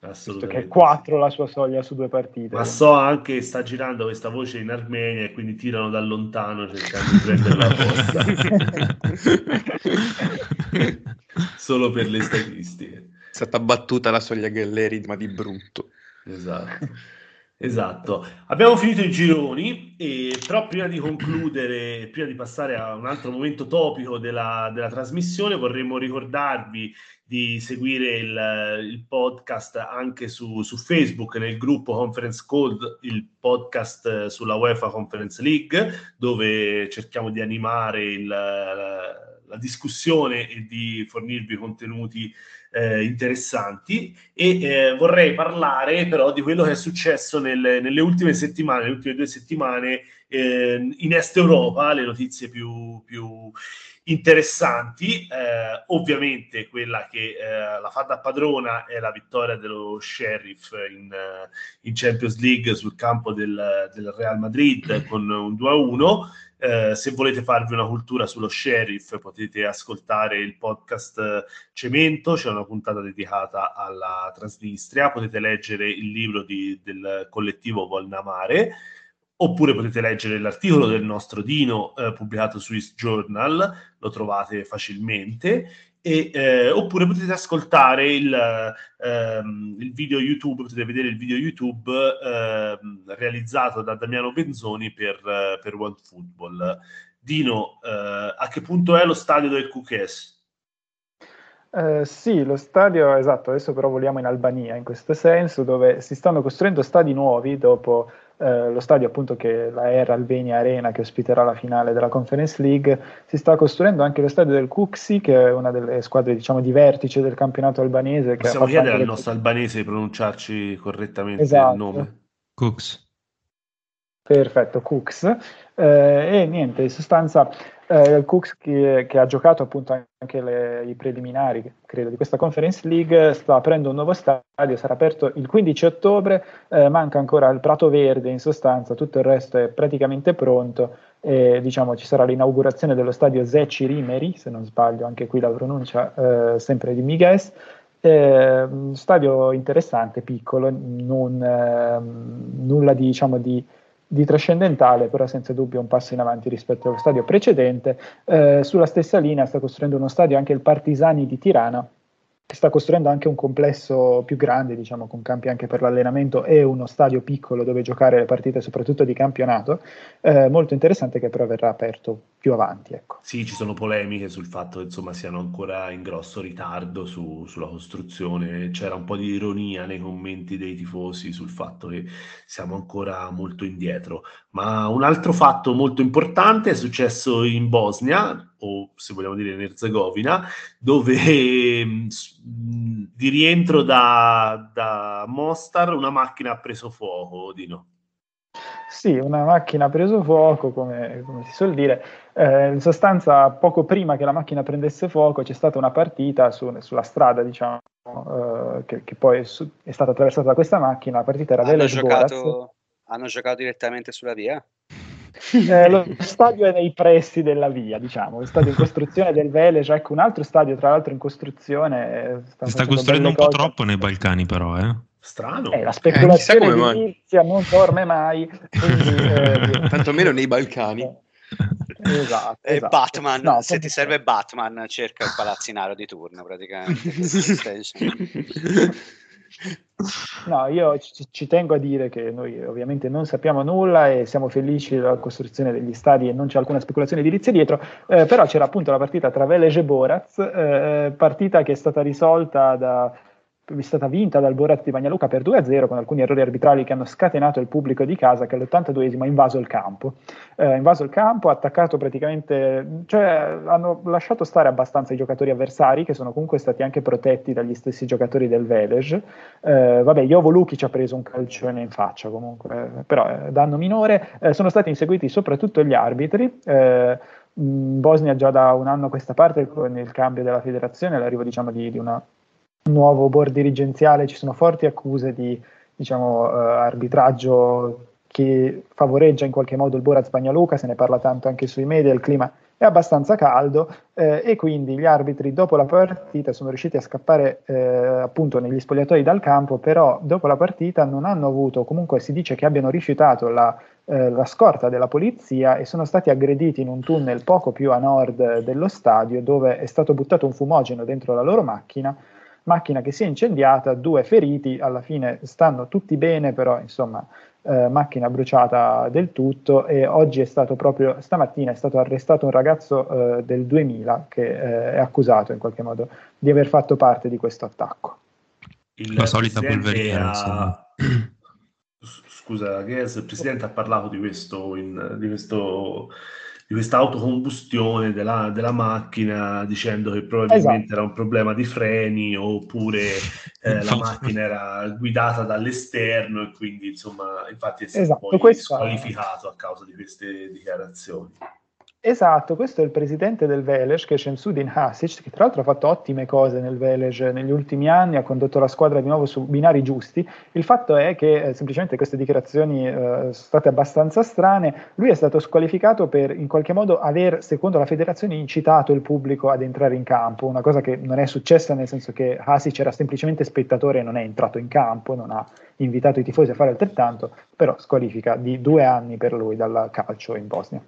Assolutamente. Che è 4 la sua soglia su due partite. Ma so anche che sta girando questa voce in Armenia e quindi tirano da lontano cercando di prendere la posta. Solo per le statistiche. È stata battuta la soglia Galleri, ma di brutto. Esatto. Esatto, abbiamo finito i gironi, e, però prima di concludere, prima di passare a un altro momento topico della, della trasmissione, vorremmo ricordarvi di seguire il, il podcast anche su, su, Facebook nel gruppo Conference Code, il podcast sulla UEFA Conference League, dove cerchiamo di animare il, la, la discussione e di fornirvi contenuti eh, interessanti e eh, vorrei parlare però di quello che è successo nelle, nelle ultime settimane, le ultime due settimane eh, in Est Europa, le notizie più, più interessanti. Eh, ovviamente quella che eh, la fa da padrona è la vittoria dello Sheriff in, eh, in Champions League sul campo del, del Real Madrid con un 2-1. Eh, se volete farvi una cultura sullo sheriff potete ascoltare il podcast eh, Cemento, c'è una puntata dedicata alla Transnistria, potete leggere il libro di, del collettivo Volnamare, oppure potete leggere l'articolo del nostro Dino eh, pubblicato su East Journal, lo trovate facilmente, e, eh, oppure potete ascoltare il, ehm, il, video YouTube, potete vedere il video YouTube ehm, realizzato da Damiano Benzoni per, per One Football. Dino, eh, a che punto è lo stadio del Cuques? Eh, sì, lo stadio, esatto, adesso però voliamo in Albania in questo senso, dove si stanno costruendo stadi nuovi dopo eh, lo stadio appunto che la Air Albania Arena che ospiterà la finale della Conference League, si sta costruendo anche lo stadio del Cuxi che è una delle squadre diciamo di vertice del campionato albanese. Possiamo chiedere al nostro albanese di pronunciarci correttamente esatto. il nome? Cooks. Perfetto, Cooks. Eh, e niente, in sostanza eh, Cooks che, che, ha giocato appunto anche le, i preliminari, credo, di questa Conference League, sta aprendo un nuovo stadio, sarà aperto il 15 ottobre, eh, manca ancora il Prato Verde in sostanza, tutto il resto è praticamente pronto e diciamo ci sarà l'inaugurazione dello stadio Zeci Rimeri, se non sbaglio anche qui la pronuncia eh, sempre di Migues, eh, stadio interessante, piccolo, non, eh, nulla di, diciamo, di di trascendentale, però senza dubbio un passo in avanti rispetto allo stadio precedente. Eh, sulla stessa linea sta costruendo uno stadio anche il Partisani di Tirana, sta costruendo anche un complesso più grande, diciamo, con campi anche per l'allenamento e uno stadio piccolo dove giocare le partite, soprattutto di campionato, eh, molto interessante che però verrà aperto più avanti. Ecco. Sì, ci sono polemiche sul fatto che insomma siano ancora in grosso ritardo su, sulla costruzione, c'era un po' di ironia nei commenti dei tifosi sul fatto che siamo ancora molto indietro, ma un altro fatto molto importante è successo in Bosnia, o se vogliamo dire in Erzegovina, dove di rientro da, da Mostar una macchina ha preso fuoco, Dino. Sì, una macchina ha preso fuoco, come, come si suol dire. Eh, in sostanza, poco prima che la macchina prendesse fuoco, c'è stata una partita su, sulla strada, diciamo, eh, che, che, poi è, su, è, stata attraversata da questa macchina. La partita era hanno giocato, hanno giocato direttamente sulla via? Eh, lo stadio è nei pressi della via, diciamo, lo stadio in costruzione del Vélez, ecco un altro stadio tra l'altro in costruzione. Eh, sta, sta costruendo un po' troppo nei Balcani però, eh? Strano. Eh, la speculazione eh, edilizia non dorme mai. Quindi, eh, Tantomeno nei Balcani. Esatto, eh, esatto. Batman, no, se ti serve Batman, cerca il palazzinaro di turno praticamente. No, io ci, ci, tengo a dire che noi ovviamente non sappiamo nulla e siamo felici della costruzione degli stadi e non c'è alcuna speculazione edilizia dietro, eh, però c'era appunto la partita tra Velez e Boraz, eh, partita che è stata risolta da è stata vinta dal Borat di Bagnaluca per 2-0 con alcuni errori arbitrali che hanno scatenato il pubblico di casa che all'82esimo ha invaso il campo. Eh, invaso il campo, ha attaccato praticamente, cioè hanno lasciato stare abbastanza i giocatori avversari che sono comunque stati anche protetti dagli stessi giocatori del Velej. Eh, vabbè, Jovo Lukic ha preso un calcione in faccia comunque, però eh, danno minore. Eh, sono stati inseguiti soprattutto gli arbitri. Eh, Bosnia già da un anno a questa parte con il cambio della federazione, l'arrivo diciamo di, di una nuovo board dirigenziale ci sono forti accuse di diciamo, uh, arbitraggio che favoreggia in qualche modo il Boraz Spagnaluca, se ne parla tanto anche sui media, il clima è abbastanza caldo eh, e quindi gli arbitri dopo la partita sono riusciti a scappare eh, appunto negli spogliatoi dal campo, però dopo la partita non hanno avuto, comunque si dice che abbiano rifiutato la, eh, la scorta della polizia e sono stati aggrediti in un tunnel poco più a nord dello stadio dove è stato buttato un fumogeno dentro la loro macchina macchina che si è incendiata, due feriti, alla fine stanno tutti bene, però insomma eh, macchina bruciata del tutto e oggi è stato proprio, stamattina è stato arrestato un ragazzo eh, del 2000 che eh, è accusato in qualche modo di aver fatto parte di questo attacco. Il La solita polveriera. Scusa, Ges, il Presidente ha parlato di questo, in, di questo di questa autocombustione della, della, macchina dicendo che probabilmente esatto. era un problema di freni oppure eh, la macchina era guidata dall'esterno e quindi insomma infatti è stato esatto, poi questo... squalificato a causa di queste dichiarazioni. Esatto, questo è il presidente del Velej, che è Shemsudin Hasic, che tra l'altro ha fatto ottime cose nel Velej negli ultimi anni, ha condotto la squadra di nuovo su binari giusti. Il fatto è che eh, semplicemente queste dichiarazioni eh, sono state abbastanza strane. Lui è stato squalificato per in qualche modo aver, secondo la federazione, incitato il pubblico ad entrare in campo, una cosa che non è successa nel senso che Hasic era semplicemente spettatore e non è entrato in campo, non ha invitato i tifosi a fare altrettanto, però squalifica di due anni per lui dal calcio in Bosnia.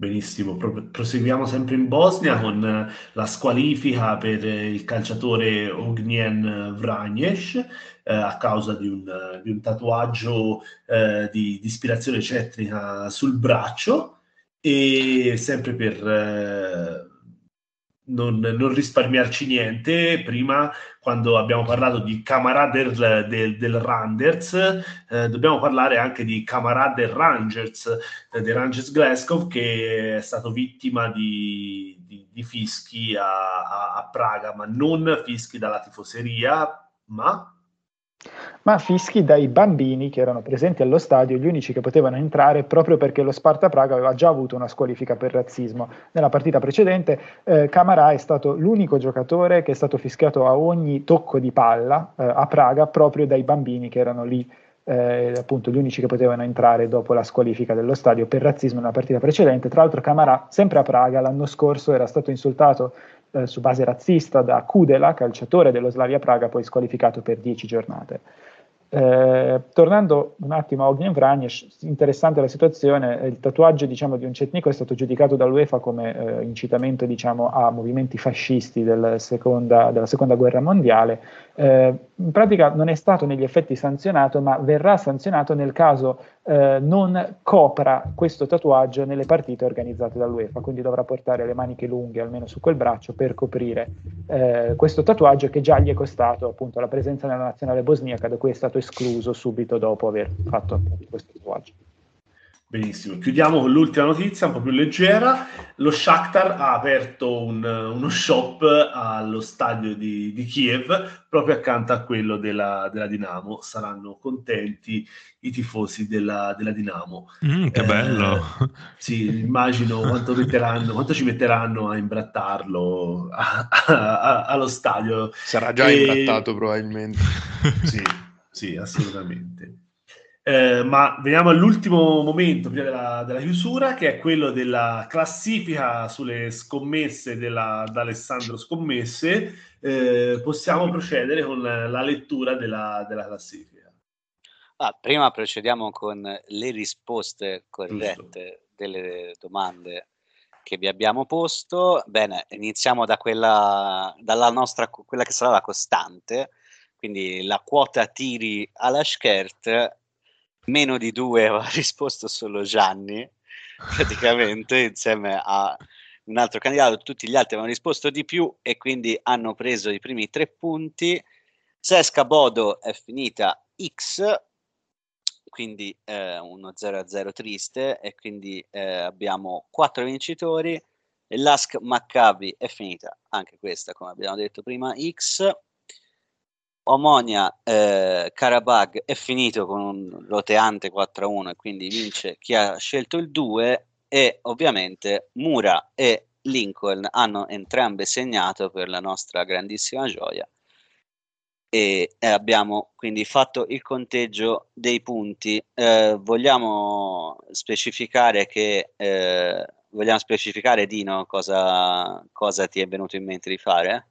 Benissimo, Pro- proseguiamo sempre in Bosnia con eh, la squalifica per eh, il calciatore Ognjen Vranjes eh, a causa di un, di un tatuaggio eh, di, di, ispirazione cetnica sul braccio e sempre per eh, non, non, risparmiarci niente. Prima, quando abbiamo parlato di camarade del, del, del Randers, eh, dobbiamo parlare anche di camarade del Rangers, eh, del Rangers Glasgow, che è stato vittima di, di, di fischi a, a, a Praga, ma non fischi dalla tifoseria, ma ma fischi dai bambini che erano presenti allo stadio, gli unici che potevano entrare proprio perché lo Sparta Praga aveva già avuto una squalifica per razzismo. Nella partita precedente eh, Camara è stato l'unico giocatore che è stato fischiato a ogni tocco di palla eh, a Praga proprio dai bambini che erano lì, eh, appunto gli unici che potevano entrare dopo la squalifica dello stadio per razzismo nella partita precedente. Tra l'altro Camara, sempre a Praga, l'anno scorso era stato insultato eh, su base razzista da Kudela, calciatore dello Slavia Praga, poi squalificato per 10 giornate. Eh, tornando un attimo a Ognian Vranjes, interessante la situazione, il tatuaggio diciamo, di un cetnico è stato giudicato dall'UEFA come eh, incitamento diciamo, a movimenti fascisti del seconda, della seconda guerra mondiale, eh, in pratica non è stato negli effetti sanzionato, ma verrà sanzionato nel caso eh, non copra questo tatuaggio nelle partite organizzate dall'UEFA, quindi dovrà portare le maniche lunghe almeno su quel braccio per coprire eh, questo tatuaggio che già gli è costato appunto la presenza nella nazionale bosniaca, da cui è stato escluso subito dopo aver fatto appunto questo tatuaggio. Benissimo, chiudiamo con l'ultima notizia, un po' più leggera. Lo Shakhtar ha aperto un, uno shop allo stadio di, di, Kiev, proprio accanto a quello della, della, Dinamo. Saranno contenti i tifosi della, della Dinamo. Mm, che eh, bello! Sì, immagino quanto, metteranno, quanto, ci metteranno a imbrattarlo a, a, a, allo stadio. Sarà già e... imbrattato probabilmente. Sì, sì, assolutamente. Eh, ma veniamo all'ultimo momento prima della, della, chiusura, che è quello della classifica sulle scommesse della, da Alessandro Scommesse. Eh, possiamo procedere con la lettura della, della classifica. Ah, prima procediamo con le risposte corrette Giusto. delle domande che vi abbiamo posto. Bene, iniziamo da quella, dalla nostra, quella che sarà la costante, quindi la quota tiri alla Schert meno di due aveva risposto solo Gianni, praticamente, insieme a un altro candidato, tutti gli altri avevano risposto di più e quindi hanno preso i primi tre punti. Sesca Bodo è finita X, quindi eh, uno 0-0 triste e quindi eh, abbiamo quattro vincitori. L'Ask Maccabi è finita anche questa, come abbiamo detto prima, X. Omonia eh, Karabag è finito con un roteante 4-1 e quindi vince chi ha scelto il 2 e ovviamente Mura e Lincoln hanno entrambe segnato per la nostra grandissima gioia e eh, abbiamo quindi fatto il conteggio dei punti. Eh, vogliamo specificare che eh, vogliamo specificare Dino cosa, cosa ti è venuto in mente di fare?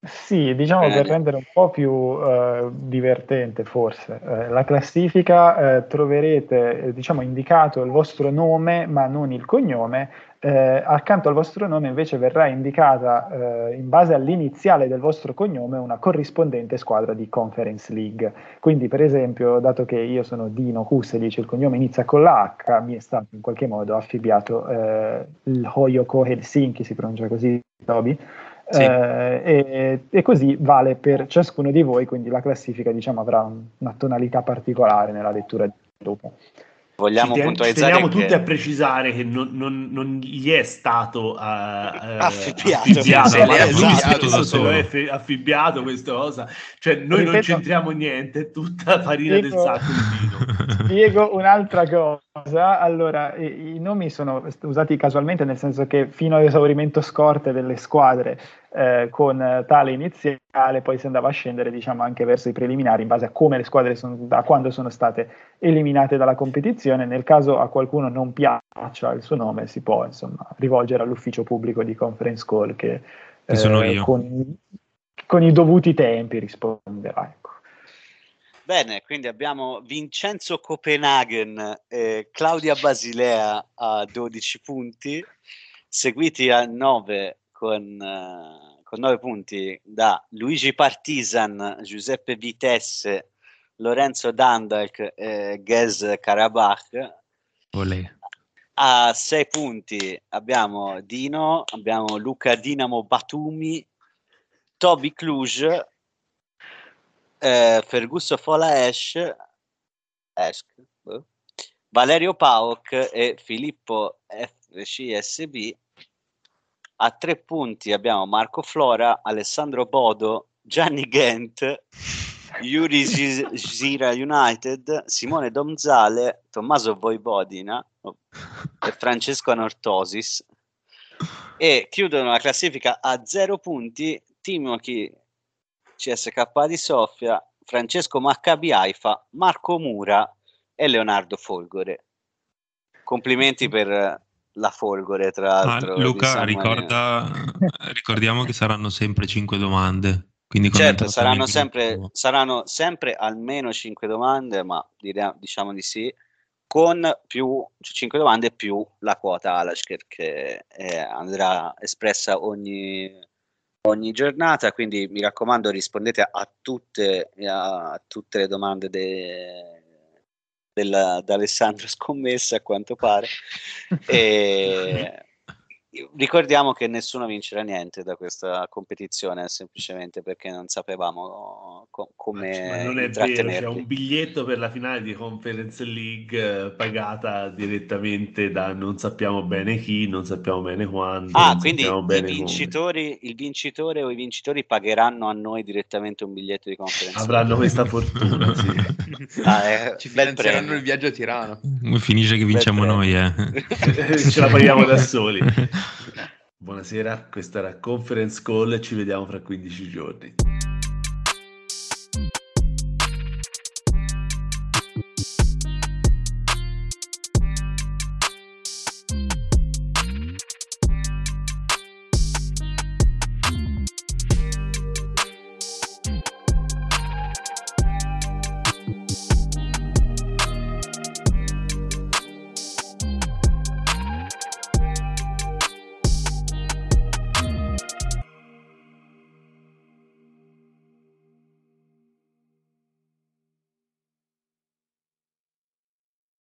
Sì, diciamo per rendere un po' più eh, divertente forse eh, la classifica, eh, troverete eh, diciamo indicato il vostro nome ma non il cognome, eh, accanto al vostro nome invece verrà indicata eh, in base all'iniziale del vostro cognome una corrispondente squadra di Conference League. Quindi per esempio, dato che io sono Dino Kuselic, il cognome inizia con la H, mi è stato in qualche modo affibbiato il Hoyoko Helsinki, si pronuncia così, Toby. Sì. Eh, e, e, così vale per ciascuno di voi, quindi la classifica diciamo, avrà un, una tonalità particolare nella lettura dopo. Vogliamo ci puntualizzare. Teniamo che... tutti a precisare che non, non, non gli è stato uh, affibbiato, affibbiato, sì, lo è affibbiato questa cosa. Cioè, noi Ripeto, non c'entriamo niente, è tutta farina spiego, del sacco di vino. Spiego un'altra cosa. Allora, i, i nomi sono usati casualmente, nel senso che fino all'esaurimento scorte delle squadre eh, con tale iniziale, poi si andava a scendere diciamo, anche verso i preliminari in base a come le squadre sono, da quando sono state eliminate dalla competizione. Nel caso a qualcuno non piaccia il suo nome, si può insomma, rivolgere all'ufficio pubblico di Conference Call che eh, con, con, i dovuti tempi risponderà. Ecco. Bene, quindi abbiamo Vincenzo Copenaghen e Claudia Basilea a 12 punti, seguiti a 9 con, uh, con 9 punti da Luigi Partisan, Giuseppe Vitesse, Lorenzo Dandalk e Ghez Karabakh. Olè. A sei punti abbiamo Dino, abbiamo Luca Dinamo Batumi, Toby Cluj, eh, Ferguso Fola Esch, Esch boh, Valerio Pauc e Filippo FCSB. A tre punti abbiamo Marco Flora, Alessandro Bodo, Gianni Gent, Yuri Gira United, Simone Domzale, Tommaso Voivodina e Francesco Anortosis. E chiudono la classifica a zero punti Timochi CSK di Sofia, Francesco Maccabi Haifa, Marco Mura e Leonardo Folgore. Complimenti per la Folgore, tra l'altro. Ah, Luca, ricorda, ricordiamo che saranno sempre cinque domande. Quindi certo, saranno sempre, saranno sempre, almeno 5 domande, ma direi, diciamo di sì, con più 5 domande più la quota Alash che eh, andrà espressa ogni, ogni, giornata. Quindi mi raccomando, rispondete a tutte, a tutte le domande de, del, da Scommessa, a quanto pare. e, ricordiamo che nessuno vincerà niente da questa competizione semplicemente perché non sapevamo co- come ma non è vero c'è un biglietto per la finale di Conference League eh, pagata direttamente da non sappiamo bene chi non sappiamo bene quando ah quindi i vincitori, il vincitore o i vincitori pagheranno a noi direttamente un biglietto di Conference avranno questa fortuna sì. ah, eh, ci finanzieranno il viaggio a Tirano. Finisce che vinciamo noi eh. ce la paghiamo da soli Buonasera, questa era Conference Call, ci vediamo fra 15 giorni.